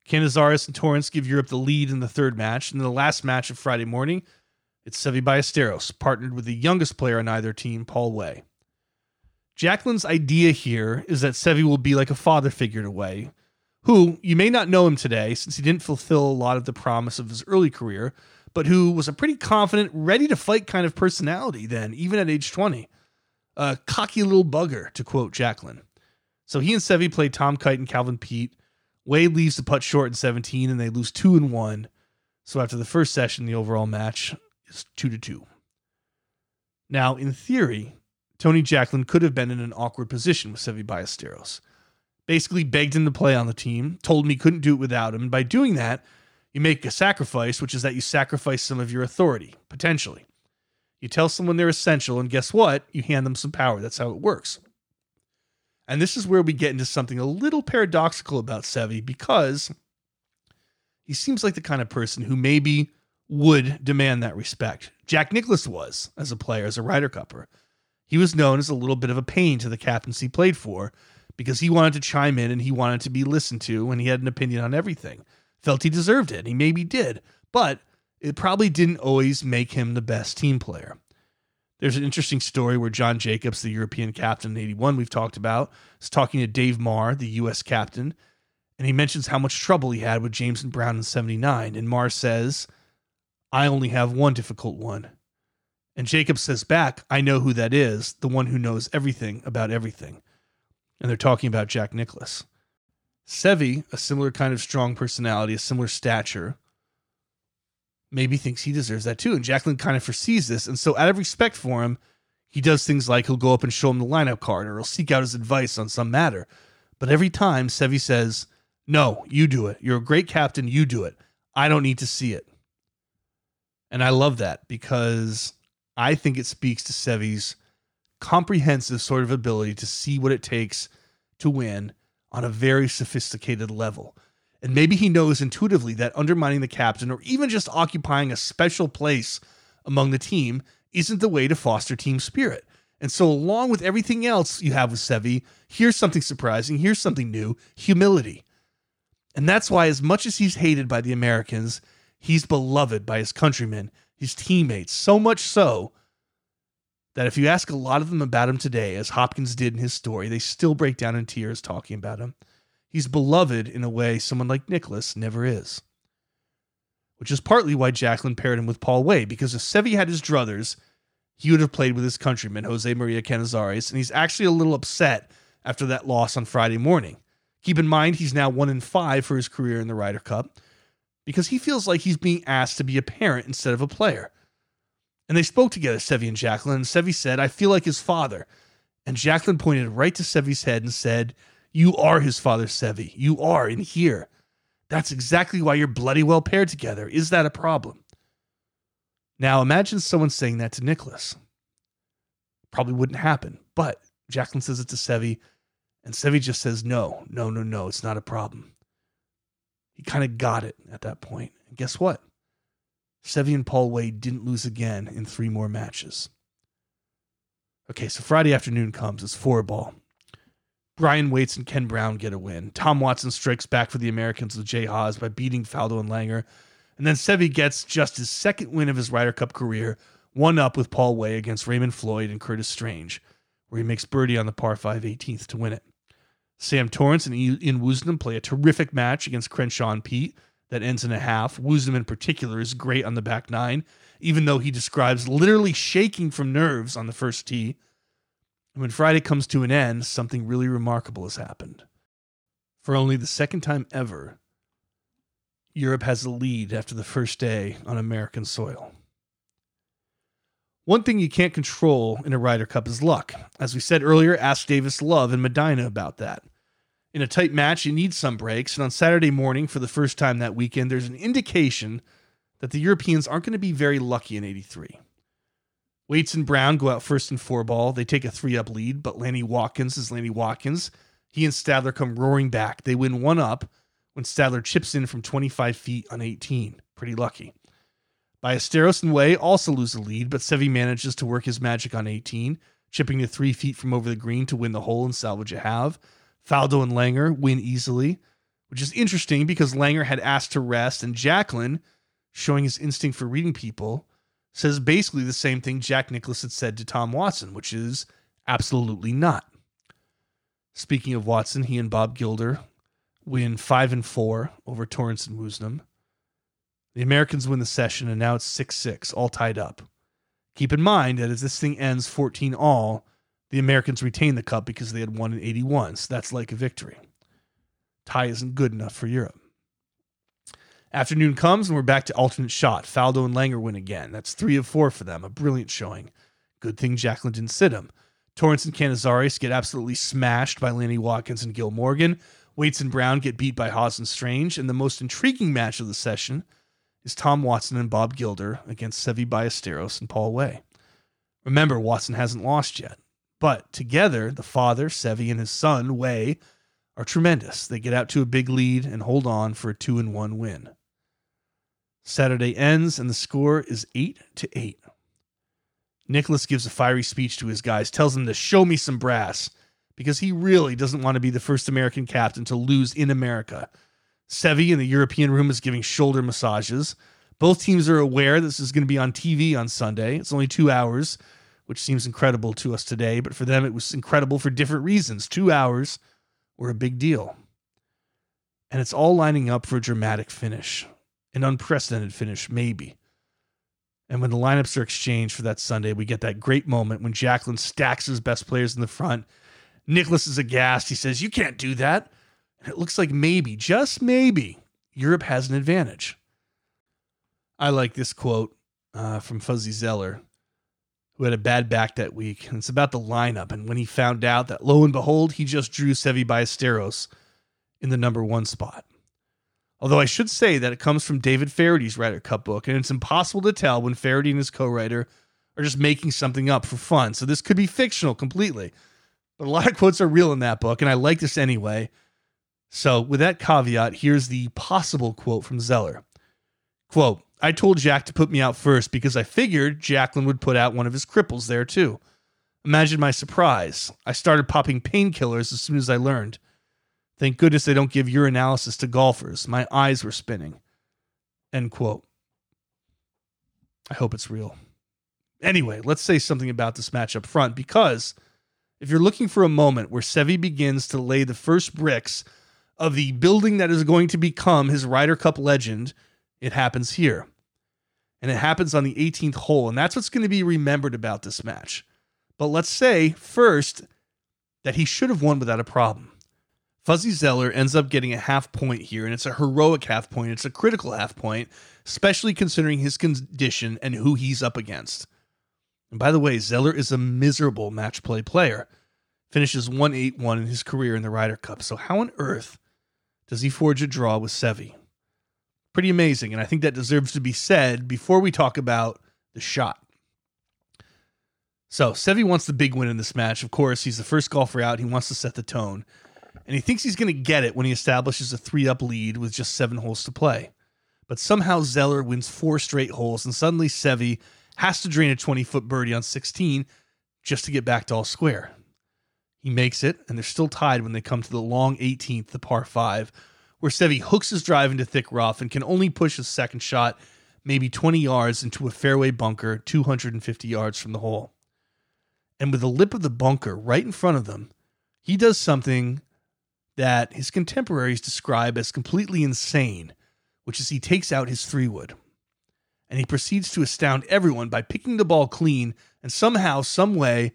Canizares and Torrance give Europe the lead in the third match. And in the last match of Friday morning, it's Seve Ballesteros, partnered with the youngest player on either team, Paul Way. Jacklin's idea here is that Seve will be like a father figure to Way, who you may not know him today since he didn't fulfill a lot of the promise of his early career, but who was a pretty confident, ready to fight kind of personality then, even at age 20. A cocky little bugger, to quote Jacklin. So he and Seve play Tom Kite and Calvin Peete. Way leaves the putt short in 17, and they lose 2 and 1. So after the first session, the overall match is 2 to 2. Now, in theory, Tony Jacklin could have been in an awkward position with Seve Ballesteros basically begged him to play on the team, told him he couldn't do it without him. And by doing that, you make a sacrifice, which is that you sacrifice some of your authority, potentially. You tell someone they're essential, and guess what? You hand them some power. That's how it works. And this is where we get into something a little paradoxical about Seve because he seems like the kind of person who maybe would demand that respect. Jack Nicklaus was as a player, as a Ryder Cupper. He was known as a little bit of a pain to the captains he played for because he wanted to chime in and he wanted to be listened to and he had an opinion on everything. Felt he deserved it. He maybe did, but it probably didn't always make him the best team player. There's an interesting story where John Jacobs, the European captain in 81, we've talked about, is talking to Dave Marr, the U.S. captain, and he mentions how much trouble he had with James and Brown in 79. And Marr says, I only have one difficult one. And Jacob says back, I know who that is, the one who knows everything about everything. And they're talking about Jack Nicklaus. Seve, a similar kind of strong personality, a similar stature, maybe thinks he deserves that too. And Jacklin kind of foresees this. And so, out of respect for him, he does things like he'll go up and show him the lineup card or he'll seek out his advice on some matter. But every time, Seve says, No, you do it. You're a great captain. You do it. I don't need to see it. And I love that because I think it speaks to Seve's comprehensive sort of ability to see what it takes to win on a very sophisticated level. And maybe he knows intuitively that undermining the captain or even just occupying a special place among the team isn't the way to foster team spirit. And so, along with everything else you have with Seve, here's something surprising, here's something new humility. And that's why, as much as he's hated by the Americans, he's beloved by his countrymen, his teammates, so much so that if you ask a lot of them about him today, as Hopkins did in his story, they still break down in tears talking about him. He's beloved in a way someone like Nicklaus never is. Which is partly why Jacklin paired him with Paul Way, because if Seve had his druthers, he would have played with his countryman, Jose Maria Canizares, and he's actually a little upset after that loss on Friday morning. Keep in mind, he's now one in five for his career in the Ryder Cup because he feels like he's being asked to be a parent instead of a player. And they spoke together, Seve and Jacklin, and Seve said, I feel like his father. And Jacklin pointed right to Seve's head and said, you are his father, Seve. You are in here. That's exactly why you're bloody well paired together. Is that a problem? Now imagine someone saying that to Nicklaus. Probably wouldn't happen. But Jacklin says it to Seve, and Seve just says, no, no, no, no, it's not a problem. He kind of got it at that point. And guess what? Seve and Paul Way didn't lose again in three more matches. Okay, so Friday afternoon comes. It's four ball. Brian Waites and Ken Brown get a win. Tom Watson strikes back for the Americans with Jay Haas by beating Faldo and Langer. And then Seve gets just his second win of his Ryder Cup career, one up with Paul Way against Raymond Floyd and Curtis Strange, where he makes birdie on the par 5 18th to win it. Sam Torrance and Ian Woosnam play a terrific match against Crenshaw and Peete that ends in a half. Woosnam, in particular, is great on the back nine, even though he describes literally shaking from nerves on the first tee. And when Friday comes to an end, something really remarkable has happened. For only the second time ever, Europe has a lead after the first day on American soil. One thing you can't control in a Ryder Cup is luck. As we said earlier, ask Davis Love and Medinah about that. In a tight match, you need some breaks, and on Saturday morning, for the first time that weekend, there's an indication that the Europeans aren't going to be very lucky in 83. Waites and Brown go out first in four ball. They take a three up lead, but Lanny Wadkins is Lanny Wadkins. He and Stadler come roaring back. They win one up when Stadler chips in from 25 feet on 18. Pretty lucky. Ballesteros and Way also lose the lead, but Seve manages to work his magic on 18, chipping to three feet from over the green to win the hole and salvage a halve. Faldo and Langer win easily, which is interesting because Langer had asked to rest, and Jacklin, showing his instinct for reading people, says basically the same thing Jack Nicklaus had said to Tom Watson, which is absolutely not. Speaking of Watson, he and Bob Gilder win five and four over Torrance and Woosnam. The Americans win the session, and now it's 6 6, all tied up. Keep in mind that as this thing ends 14 all, the Americans retain the cup because they had won in 81, so that's like a victory. Tie isn't good enough for Europe. Afternoon comes and we're back to alternate shot. Faldo and Langer win again. That's three of four for them. A brilliant showing. Good thing Jacklin didn't sit him. Torrance and Canizares get absolutely smashed by Lanny Wadkins and Gil Morgan. Waites and Brown get beat by Haas and Strange. And the most intriguing match of the session is Tom Watson and Bob Gilder against Seve Ballesteros and Paul Way. Remember, Watson hasn't lost yet. But together, the father, Seve, and his son, Way, are tremendous. They get out to a big lead and hold on for a 2 and 1 win. Saturday ends and the score is 8 to 8. Nicklaus gives a fiery speech to his guys, tells them to show me some brass because he really doesn't want to be the first American captain to lose in America. Seve in the European room is giving shoulder massages. Both teams are aware this is going to be on TV on Sunday. It's only two hours, which seems incredible to us today, but for them it was incredible for different reasons. Two hours were a big deal. And it's all lining up for a dramatic finish, an unprecedented finish, maybe. And when the lineups are exchanged for that Sunday, we get that great moment when Jacklin stacks his best players in the front. Nicklaus is aghast. He says, You can't do that. And it looks like maybe, just maybe, Europe has an advantage. I like this quote uh, from Fuzzy Zoeller, who had a bad back that week. And it's about the lineup. And when he found out that, lo and behold, he just drew Seve Ballesteros in the number one spot. Although I should say that it comes from David Feherty's Ryder Cup book, and it's impossible to tell when Feherty and his co-writer are just making something up for fun. So this could be fictional completely. But a lot of quotes are real in that book, and I like this anyway. So with that caveat, here's the possible quote from Zoeller. Quote, I told Jack to put me out first because I figured Jacklin would put out one of his cripples there too. Imagine my surprise. I started popping painkillers as soon as I learned. Thank goodness they don't give urinalysis to golfers. My eyes were spinning. End quote. I hope it's real. Anyway, let's say something about this match up front because if you're looking for a moment where Seve begins to lay the first bricks of the building that is going to become his Ryder Cup legend, it happens here. And it happens on the 18th hole. And that's what's going to be remembered about this match. But let's say first that he should have won without a problem. Fuzzy Zoeller ends up getting a half point here, and it's a heroic half point. It's a critical half point, especially considering his condition and who he's up against. And by the way, Zoeller is a miserable match play player. Finishes 1 8 1 in his career in the Ryder Cup. So, how on earth does he forge a draw with Seve? Pretty amazing. And I think that deserves to be said before we talk about the shot. So, Seve wants the big win in this match. Of course, he's the first golfer out. He wants to set the tone and he thinks he's going to get it when he establishes a three up lead with just seven holes to play. But somehow Zoeller wins four straight holes, and suddenly Seve has to drain a 20 foot birdie on 16 just to get back to all square. He makes it, and they're still tied when they come to the long 18th, the par 5, where Seve hooks his drive into thick rough and can only push his second shot maybe 20 yards into a fairway bunker 250 yards from the hole. And with the lip of the bunker right in front of them, he does something that his contemporaries describe as completely insane, which is he takes out his three wood. And he proceeds to astound everyone by picking the ball clean and somehow, some way,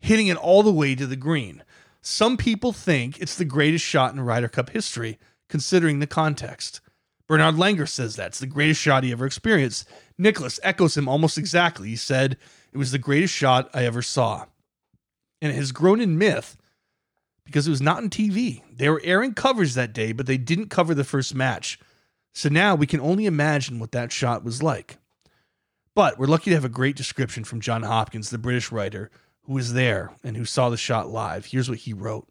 hitting it all the way to the green. Some people think it's the greatest shot in Ryder Cup history, considering the context. Bernard Langer says that's the greatest shot he ever experienced. Nicklaus echoes him almost exactly. He said, It was the greatest shot I ever saw. And it has grown in myth because it was not on TV. They were airing coverage that day, but they didn't cover the first match. So now we can only imagine what that shot was like. But we're lucky to have a great description from John Hopkins, the British writer, who was there and who saw the shot live. Here's what he wrote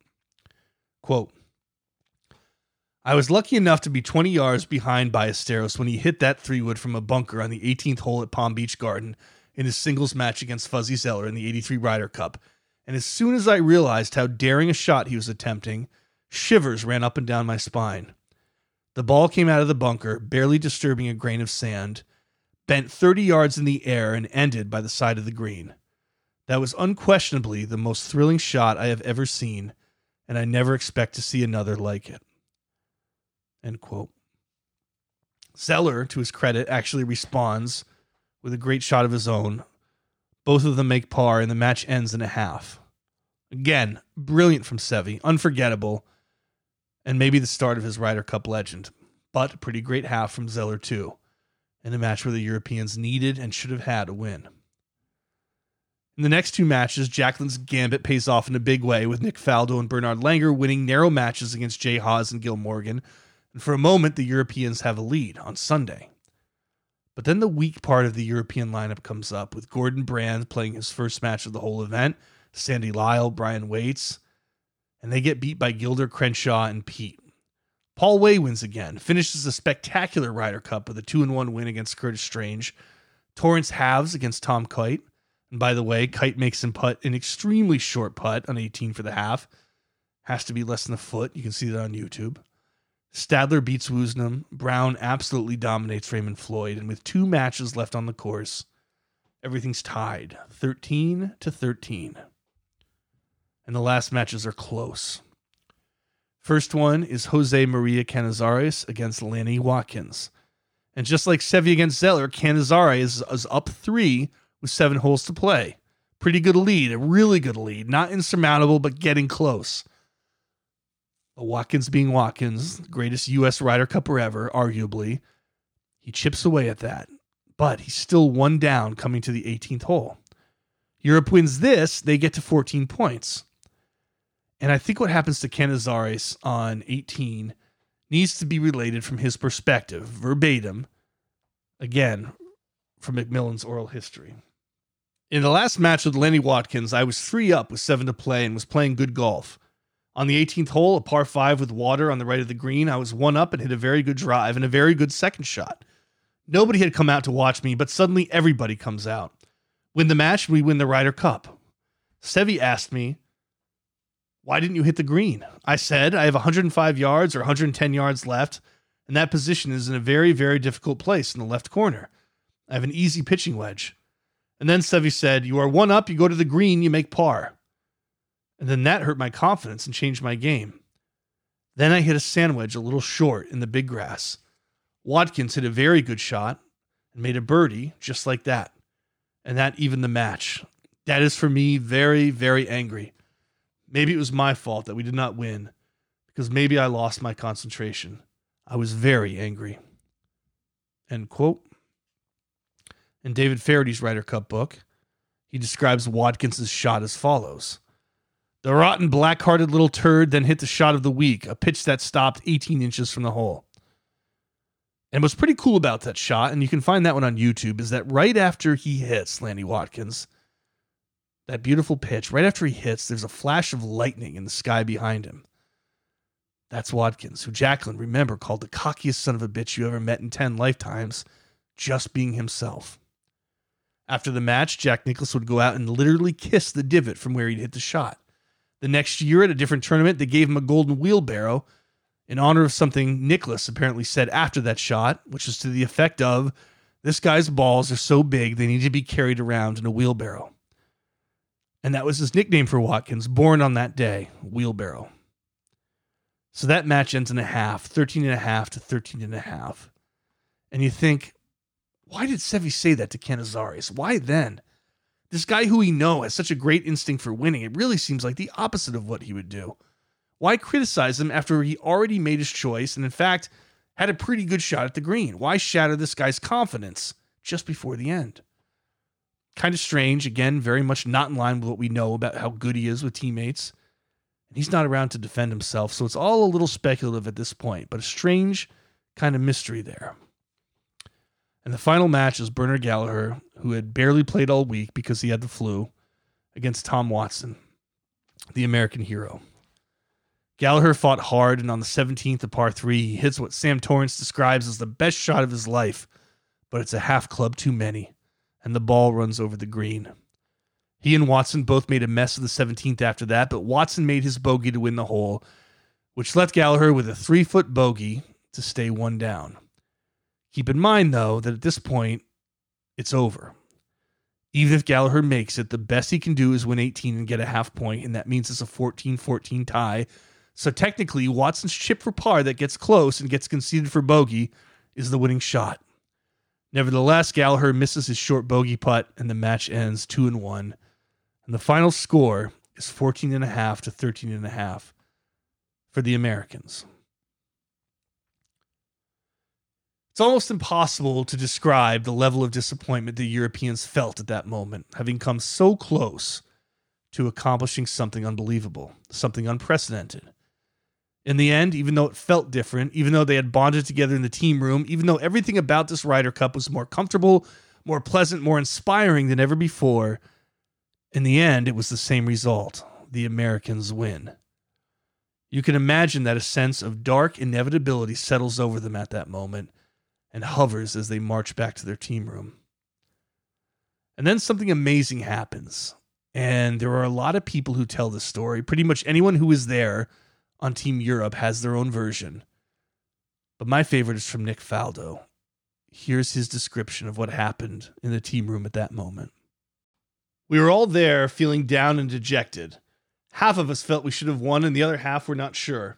Quote, I was lucky enough to be 20 yards behind Ballesteros when he hit that three wood from a bunker on the 18th hole at Palm Beach Garden in his singles match against Fuzzy Zoeller in the 83 Ryder Cup and as soon as I realized how daring a shot he was attempting, shivers ran up and down my spine. The ball came out of the bunker, barely disturbing a grain of sand, bent 30 yards in the air, and ended by the side of the green. That was unquestionably the most thrilling shot I have ever seen, and I never expect to see another like it. End quote. Zoeller, to his credit, actually responds with a great shot of his own, both of them make par, and the match ends in a half. Again, brilliant from Seve, unforgettable, and maybe the start of his Ryder Cup legend. But a pretty great half from Zoeller, too, in a match where the Europeans needed and should have had a win. In the next two matches, Jacklin's gambit pays off in a big way, with Nick Faldo and Bernard Langer winning narrow matches against Jay Haas and Gil Morgan. And for a moment, the Europeans have a lead on Sunday. But then the weak part of the European lineup comes up with Gordon Brand playing his first match of the whole event, Sandy Lyle, Brian Waites, and they get beat by Gilder, Crenshaw, and Peete. Paul Way wins again, finishes a spectacular Ryder Cup with a 2 1 win against Curtis Strange. Torrance halves against Tom Kite. And by the way, Kite makes him putt an extremely short putt on 18 for the half. Has to be less than a foot. You can see that on YouTube. Stadler beats Woosnam. Brown absolutely dominates Raymond Floyd. And with two matches left on the course, everything's tied 13 to 13. And the last matches are close. First one is Jose Maria Canizares against Lanny Wadkins. And just like Seve against Zoeller, Canizares is, is up three with seven holes to play. Pretty good lead, a really good lead. Not insurmountable, but getting close. But Wadkins being Wadkins, greatest U.S. Ryder Cupper ever, arguably, he chips away at that. But he's still one down coming to the 18th hole. Europe wins this, they get to 14 points. And I think what happens to Canizares on 18 needs to be related from his perspective, verbatim, again, from McMillan's oral history. In the last match with Lanny Wadkins, I was three up with seven to play and was playing good golf. On the 18th hole, a par five with water on the right of the green, I was one up and hit a very good drive and a very good second shot. Nobody had come out to watch me, but suddenly everybody comes out. Win the match, we win the Ryder Cup. Seve asked me, Why didn't you hit the green? I said, I have 105 yards or 110 yards left, and that position is in a very, very difficult place in the left corner. I have an easy pitching wedge. And then Seve said, You are one up, you go to the green, you make par. And then that hurt my confidence and changed my game. Then I hit a sandwich a little short in the big grass. Wadkins hit a very good shot and made a birdie just like that. And that evened the match. That is for me very, very angry. Maybe it was my fault that we did not win because maybe I lost my concentration. I was very angry. End quote. In David Feherty's Ryder Cup book, he describes Wadkins' shot as follows The rotten, black hearted little turd then hit the shot of the week, a pitch that stopped 18 inches from the hole. And what's pretty cool about that shot, and you can find that one on YouTube, is that right after he hits Lanny Wadkins, that beautiful pitch, right after he hits, there's a flash of lightning in the sky behind him. That's Wadkins, who Jacklin, remember, called the cockiest son of a bitch you ever met in 10 lifetimes, just being himself. After the match, Jack Nicklaus would go out and literally kiss the divot from where he'd hit the shot. The next year at a different tournament, they gave him a golden wheelbarrow in honor of something Nicklaus apparently said after that shot, which was to the effect of, This guy's balls are so big they need to be carried around in a wheelbarrow. And that was his nickname for Wadkins, born on that day, Wheelbarrow. So that match ends in a half, 13 and a half to 13 and a half. And you think, why did Seve say that to Canizares? Why then? This guy who we know has such a great instinct for winning, it really seems like the opposite of what he would do. Why criticize him after he already made his choice and, in fact, had a pretty good shot at the green? Why shatter this guy's confidence just before the end? Kind of strange. Again, very much not in line with what we know about how good he is with teammates. And he's not around to defend himself, so it's all a little speculative at this point, but a strange kind of mystery there. And the final match is Bernard Gallacher, who had barely played all week because he had the flu, against Tom Watson, the American hero. Gallacher fought hard, and on the 17th of par 3, he hits what Sam Torrance describes as the best shot of his life, but it's a half club too many, and the ball runs over the green. He and Watson both made a mess of the 17th after that, but Watson made his bogey to win the hole, which left Gallacher with a three foot bogey to stay one down. Keep in mind, though, that at this point, it's over. Even if Gallacher makes it, the best he can do is win 18 and get a half point, and that means it's a 14 14 tie. So technically, Watson's chip for par that gets close and gets conceded for bogey is the winning shot. Nevertheless, Gallacher misses his short bogey putt, and the match ends 2 and 1. And the final score is 14 and a half to 13 and a half for the Americans. It's almost impossible to describe the level of disappointment the Europeans felt at that moment, having come so close to accomplishing something unbelievable, something unprecedented. In the end, even though it felt different, even though they had bonded together in the team room, even though everything about this Ryder Cup was more comfortable, more pleasant, more inspiring than ever before, In the end, it was the same result the Americans win. You can imagine that a sense of dark inevitability settles over them at that moment and hovers as they march back to their team room. And then something amazing happens. And there are a lot of people who tell this story. Pretty much anyone who is there on Team Europe has their own version. But my favorite is from Nick Faldo. Here's his description of what happened in the team room at that moment. We were all there feeling down and dejected. Half of us felt we should have won, and the other half were not sure.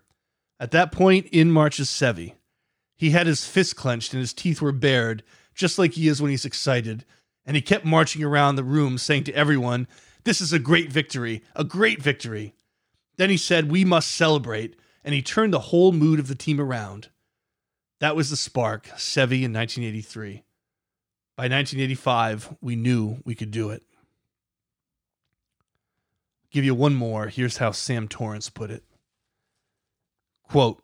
At that point, in marches Seve. He had his fists clenched and his teeth were bared, just like he is when he's excited, and he kept marching around the room saying to everyone, This is a great victory, a great victory. Then he said, We must celebrate, and he turned the whole mood of the team around. That was the spark, Seve in 1983. By 1985, we knew we could do it. Give you one more. Here's how Sam Torrance put it. Quote,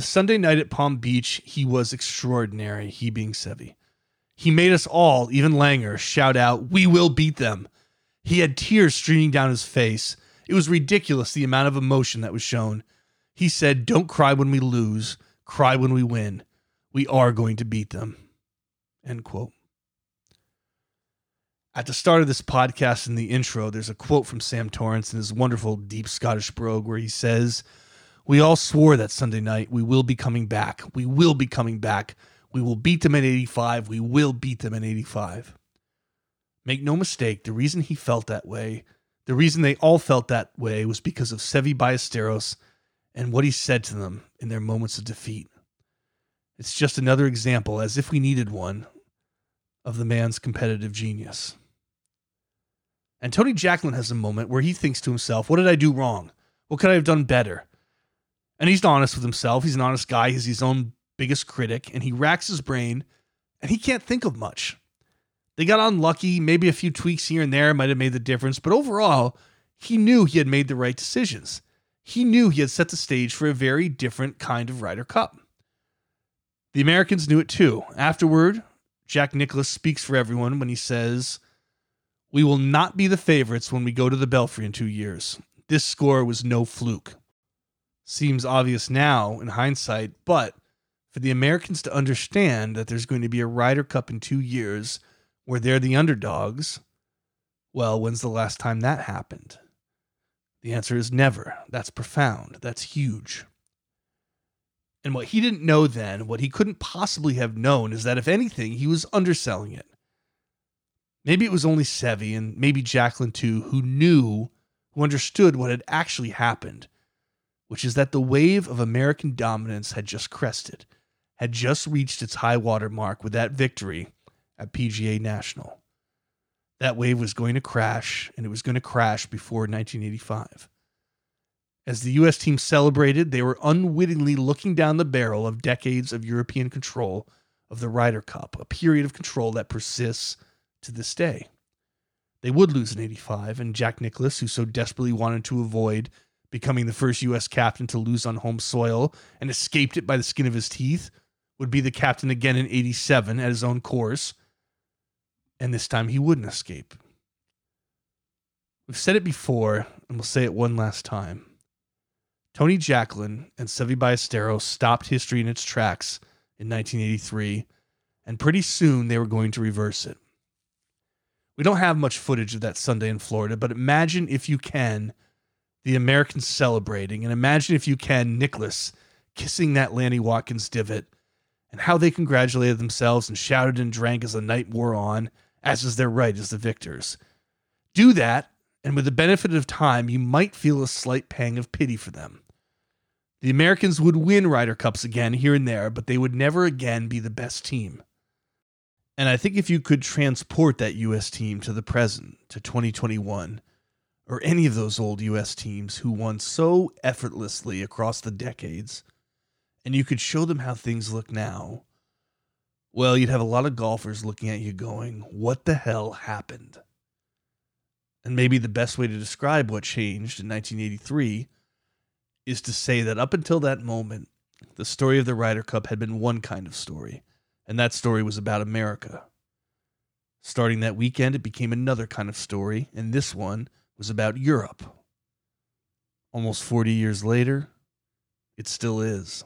the Sunday night at Palm Beach, he was extraordinary, he being Seve. He made us all, even Langer, shout out, We will beat them. He had tears streaming down his face. It was ridiculous the amount of emotion that was shown. He said, Don't cry when we lose, cry when we win. We are going to beat them. End quote. At the start of this podcast, in the intro, there's a quote from Sam Torrance in his wonderful deep Scottish brogue where he says, We all swore that Sunday night we will be coming back. We will be coming back. We will beat them at 85. We will beat them at 85. Make no mistake, the reason he felt that way, the reason they all felt that way was because of Seve Ballesteros and what he said to them in their moments of defeat. It's just another example, as if we needed one, of the man's competitive genius. And Tony Jacklin has a moment where he thinks to himself, What did I do wrong? What could I have done better? And he's honest with himself. He's an honest guy. He's his own biggest critic, and he racks his brain and he can't think of much. They got unlucky. Maybe a few tweaks here and there might have made the difference, but overall, he knew he had made the right decisions. He knew he had set the stage for a very different kind of Ryder Cup. The Americans knew it too. Afterward, Jack Nicklaus speaks for everyone when he says, We will not be the favorites when we go to the Belfry in two years. This score was no fluke. Seems obvious now in hindsight, but for the Americans to understand that there's going to be a Ryder Cup in two years where they're the underdogs, well, when's the last time that happened? The answer is never. That's profound. That's huge. And what he didn't know then, what he couldn't possibly have known, is that if anything, he was underselling it. Maybe it was only Seve and maybe Jacklin too, who knew, who understood what had actually happened, which is that the wave of American dominance had just crested, had just reached its high water mark with that victory at PGA National. That wave was going to crash, and it was going to crash before 1985. As the U.S. team celebrated, they were unwittingly looking down the barrel of decades of European control of the Ryder Cup, a period of control that persists to this day. They would lose in 85, and Jack Nicklaus, who so desperately wanted to avoid becoming the first U.S. captain to lose on home soil and escaped it by the skin of his teeth, would be the captain again in 87 at his own course. And this time he wouldn't escape. We've said it before, and we'll say it one last time. Tony Jacklin and Seve Ballesteros stopped history in its tracks in 1983, and pretty soon they were going to reverse it. We don't have much footage of that Sunday in Florida, but imagine if you can the Americans celebrating, and imagine if you can Nicklaus kissing that Lanny Wadkins divot, and how they congratulated themselves and shouted and drank as the night wore on, as is their right as the victors. Do that, and with the benefit of time, you might feel a slight pang of pity for them. The Americans would win Ryder Cups again here and there, but they would never again be the best team. And I think if you could transport that U.S. team to the present, to 2021, or any of those old U.S. teams who won so effortlessly across the decades, and you could show them how things look now, well, you'd have a lot of golfers looking at you going, What the hell happened? And maybe the best way to describe what changed in 1983 is to say that up until that moment, the story of the Ryder Cup had been one kind of story, and that story was about America. Starting that weekend, it became another kind of story, and this one was about Europe. Almost 40 years later, it still is.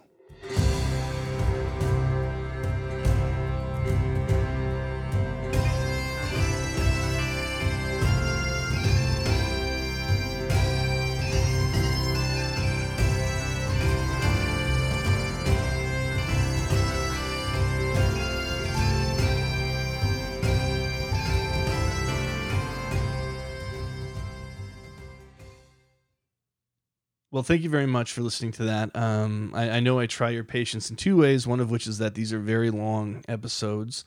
Well, thank you very much for listening to that. Um, I, I know I try your patience in two ways. One of which is that these are very long episodes.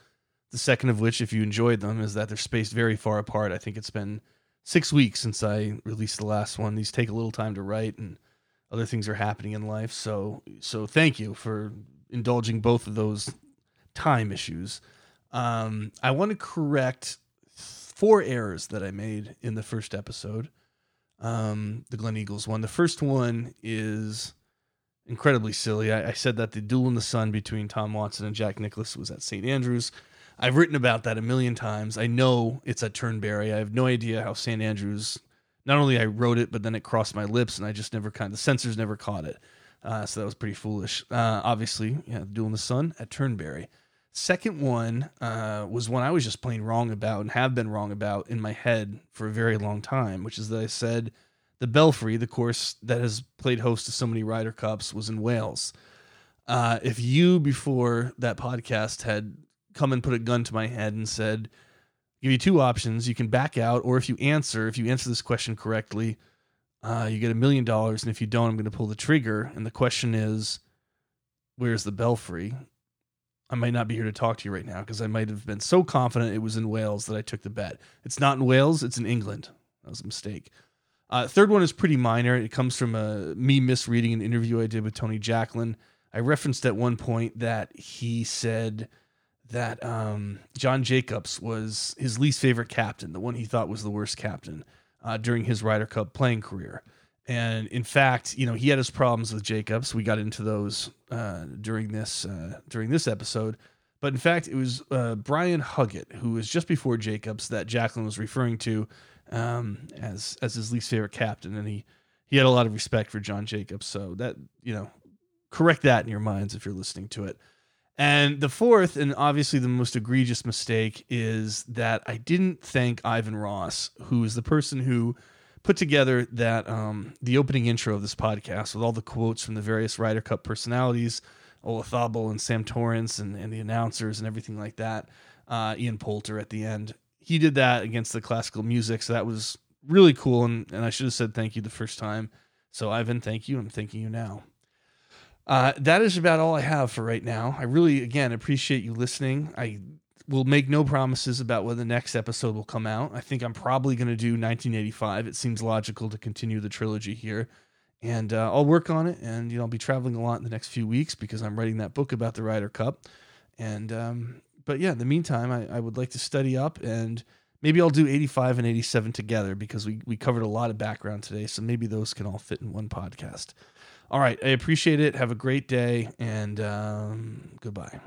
The second of which, if you enjoyed them, is that they're spaced very far apart. I think it's been six weeks since I released the last one. These take a little time to write, and other things are happening in life. So, so thank you for indulging both of those time issues. Um, I want to correct four errors that I made in the first episode um, the Gleneagles one. The first one is incredibly silly. I, I, said that the duel in the sun between Tom Watson and Jack Nicklaus was at St. Andrews. I've written about that a million times. I know it's at Turnberry. I have no idea how St. Andrews. Not only I wrote it, but then it crossed my lips, and I just never kind of the censors never caught it. Uh, so that was pretty foolish. Uh, obviously, yeah, the Duel in the Sun at Turnberry. Second one uh, was one I was just plain wrong about and have been wrong about in my head for a very long time, which is that I said the Belfry, the course that has played host to so many Ryder Cups, was in Wales. Uh, if you, before that podcast, had come and put a gun to my head and said, give you two options, you can back out, or if you answer, if you answer this question correctly, uh, you get a million dollars, and if you don't, I'm going to pull the trigger. And the question is, where's the Belfry? I might not be here to talk to you right now because I might have been so confident it was in Wales that I took the bet. It's not in Wales, it's in England. That was a mistake. Uh, third one is pretty minor. It comes from a, me misreading an interview I did with Tony Jacklin. I referenced at one point that he said that um, John Jacobs was his least favorite captain, the one he thought was the worst captain uh, during his Ryder Cup playing career. And in fact, you know, he had his problems with Jacobs. We got into those uh, during this uh, during this episode. But in fact, it was uh, Brian Huggett, who was just before Jacobs, that Jacklin was referring to um, as as his least favorite captain, and he he had a lot of respect for John Jacobs. So that you know, correct that in your minds if you're listening to it. And the fourth, and obviously the most egregious mistake, is that I didn't thank Ivan Ross, who is the person who put together that um, the opening intro of this podcast with all the quotes from the various Ryder Cup personalities, Olazabal and Sam Torrance and, and the announcers and everything like that. Uh, Ian Poulter at the end. He did that against the classical music, so that was really cool. And, and I should have said thank you the first time. So Ivan, thank you. I'm thanking you now. Uh, that is about all I have for right now. I really, again, appreciate you listening. I will make no promises about when the next episode will come out. I think I'm probably going to do 1985. It seems logical to continue the trilogy here. And uh, I'll work on it. And, you know, I'll be traveling a lot in the next few weeks because I'm writing that book about the Ryder Cup. And, um, but yeah, in the meantime, I, I would like to study up and maybe I'll do 85 and 87 together because we, we covered a lot of background today. So maybe those can all fit in one podcast. All right. I appreciate it. Have a great day and um, goodbye.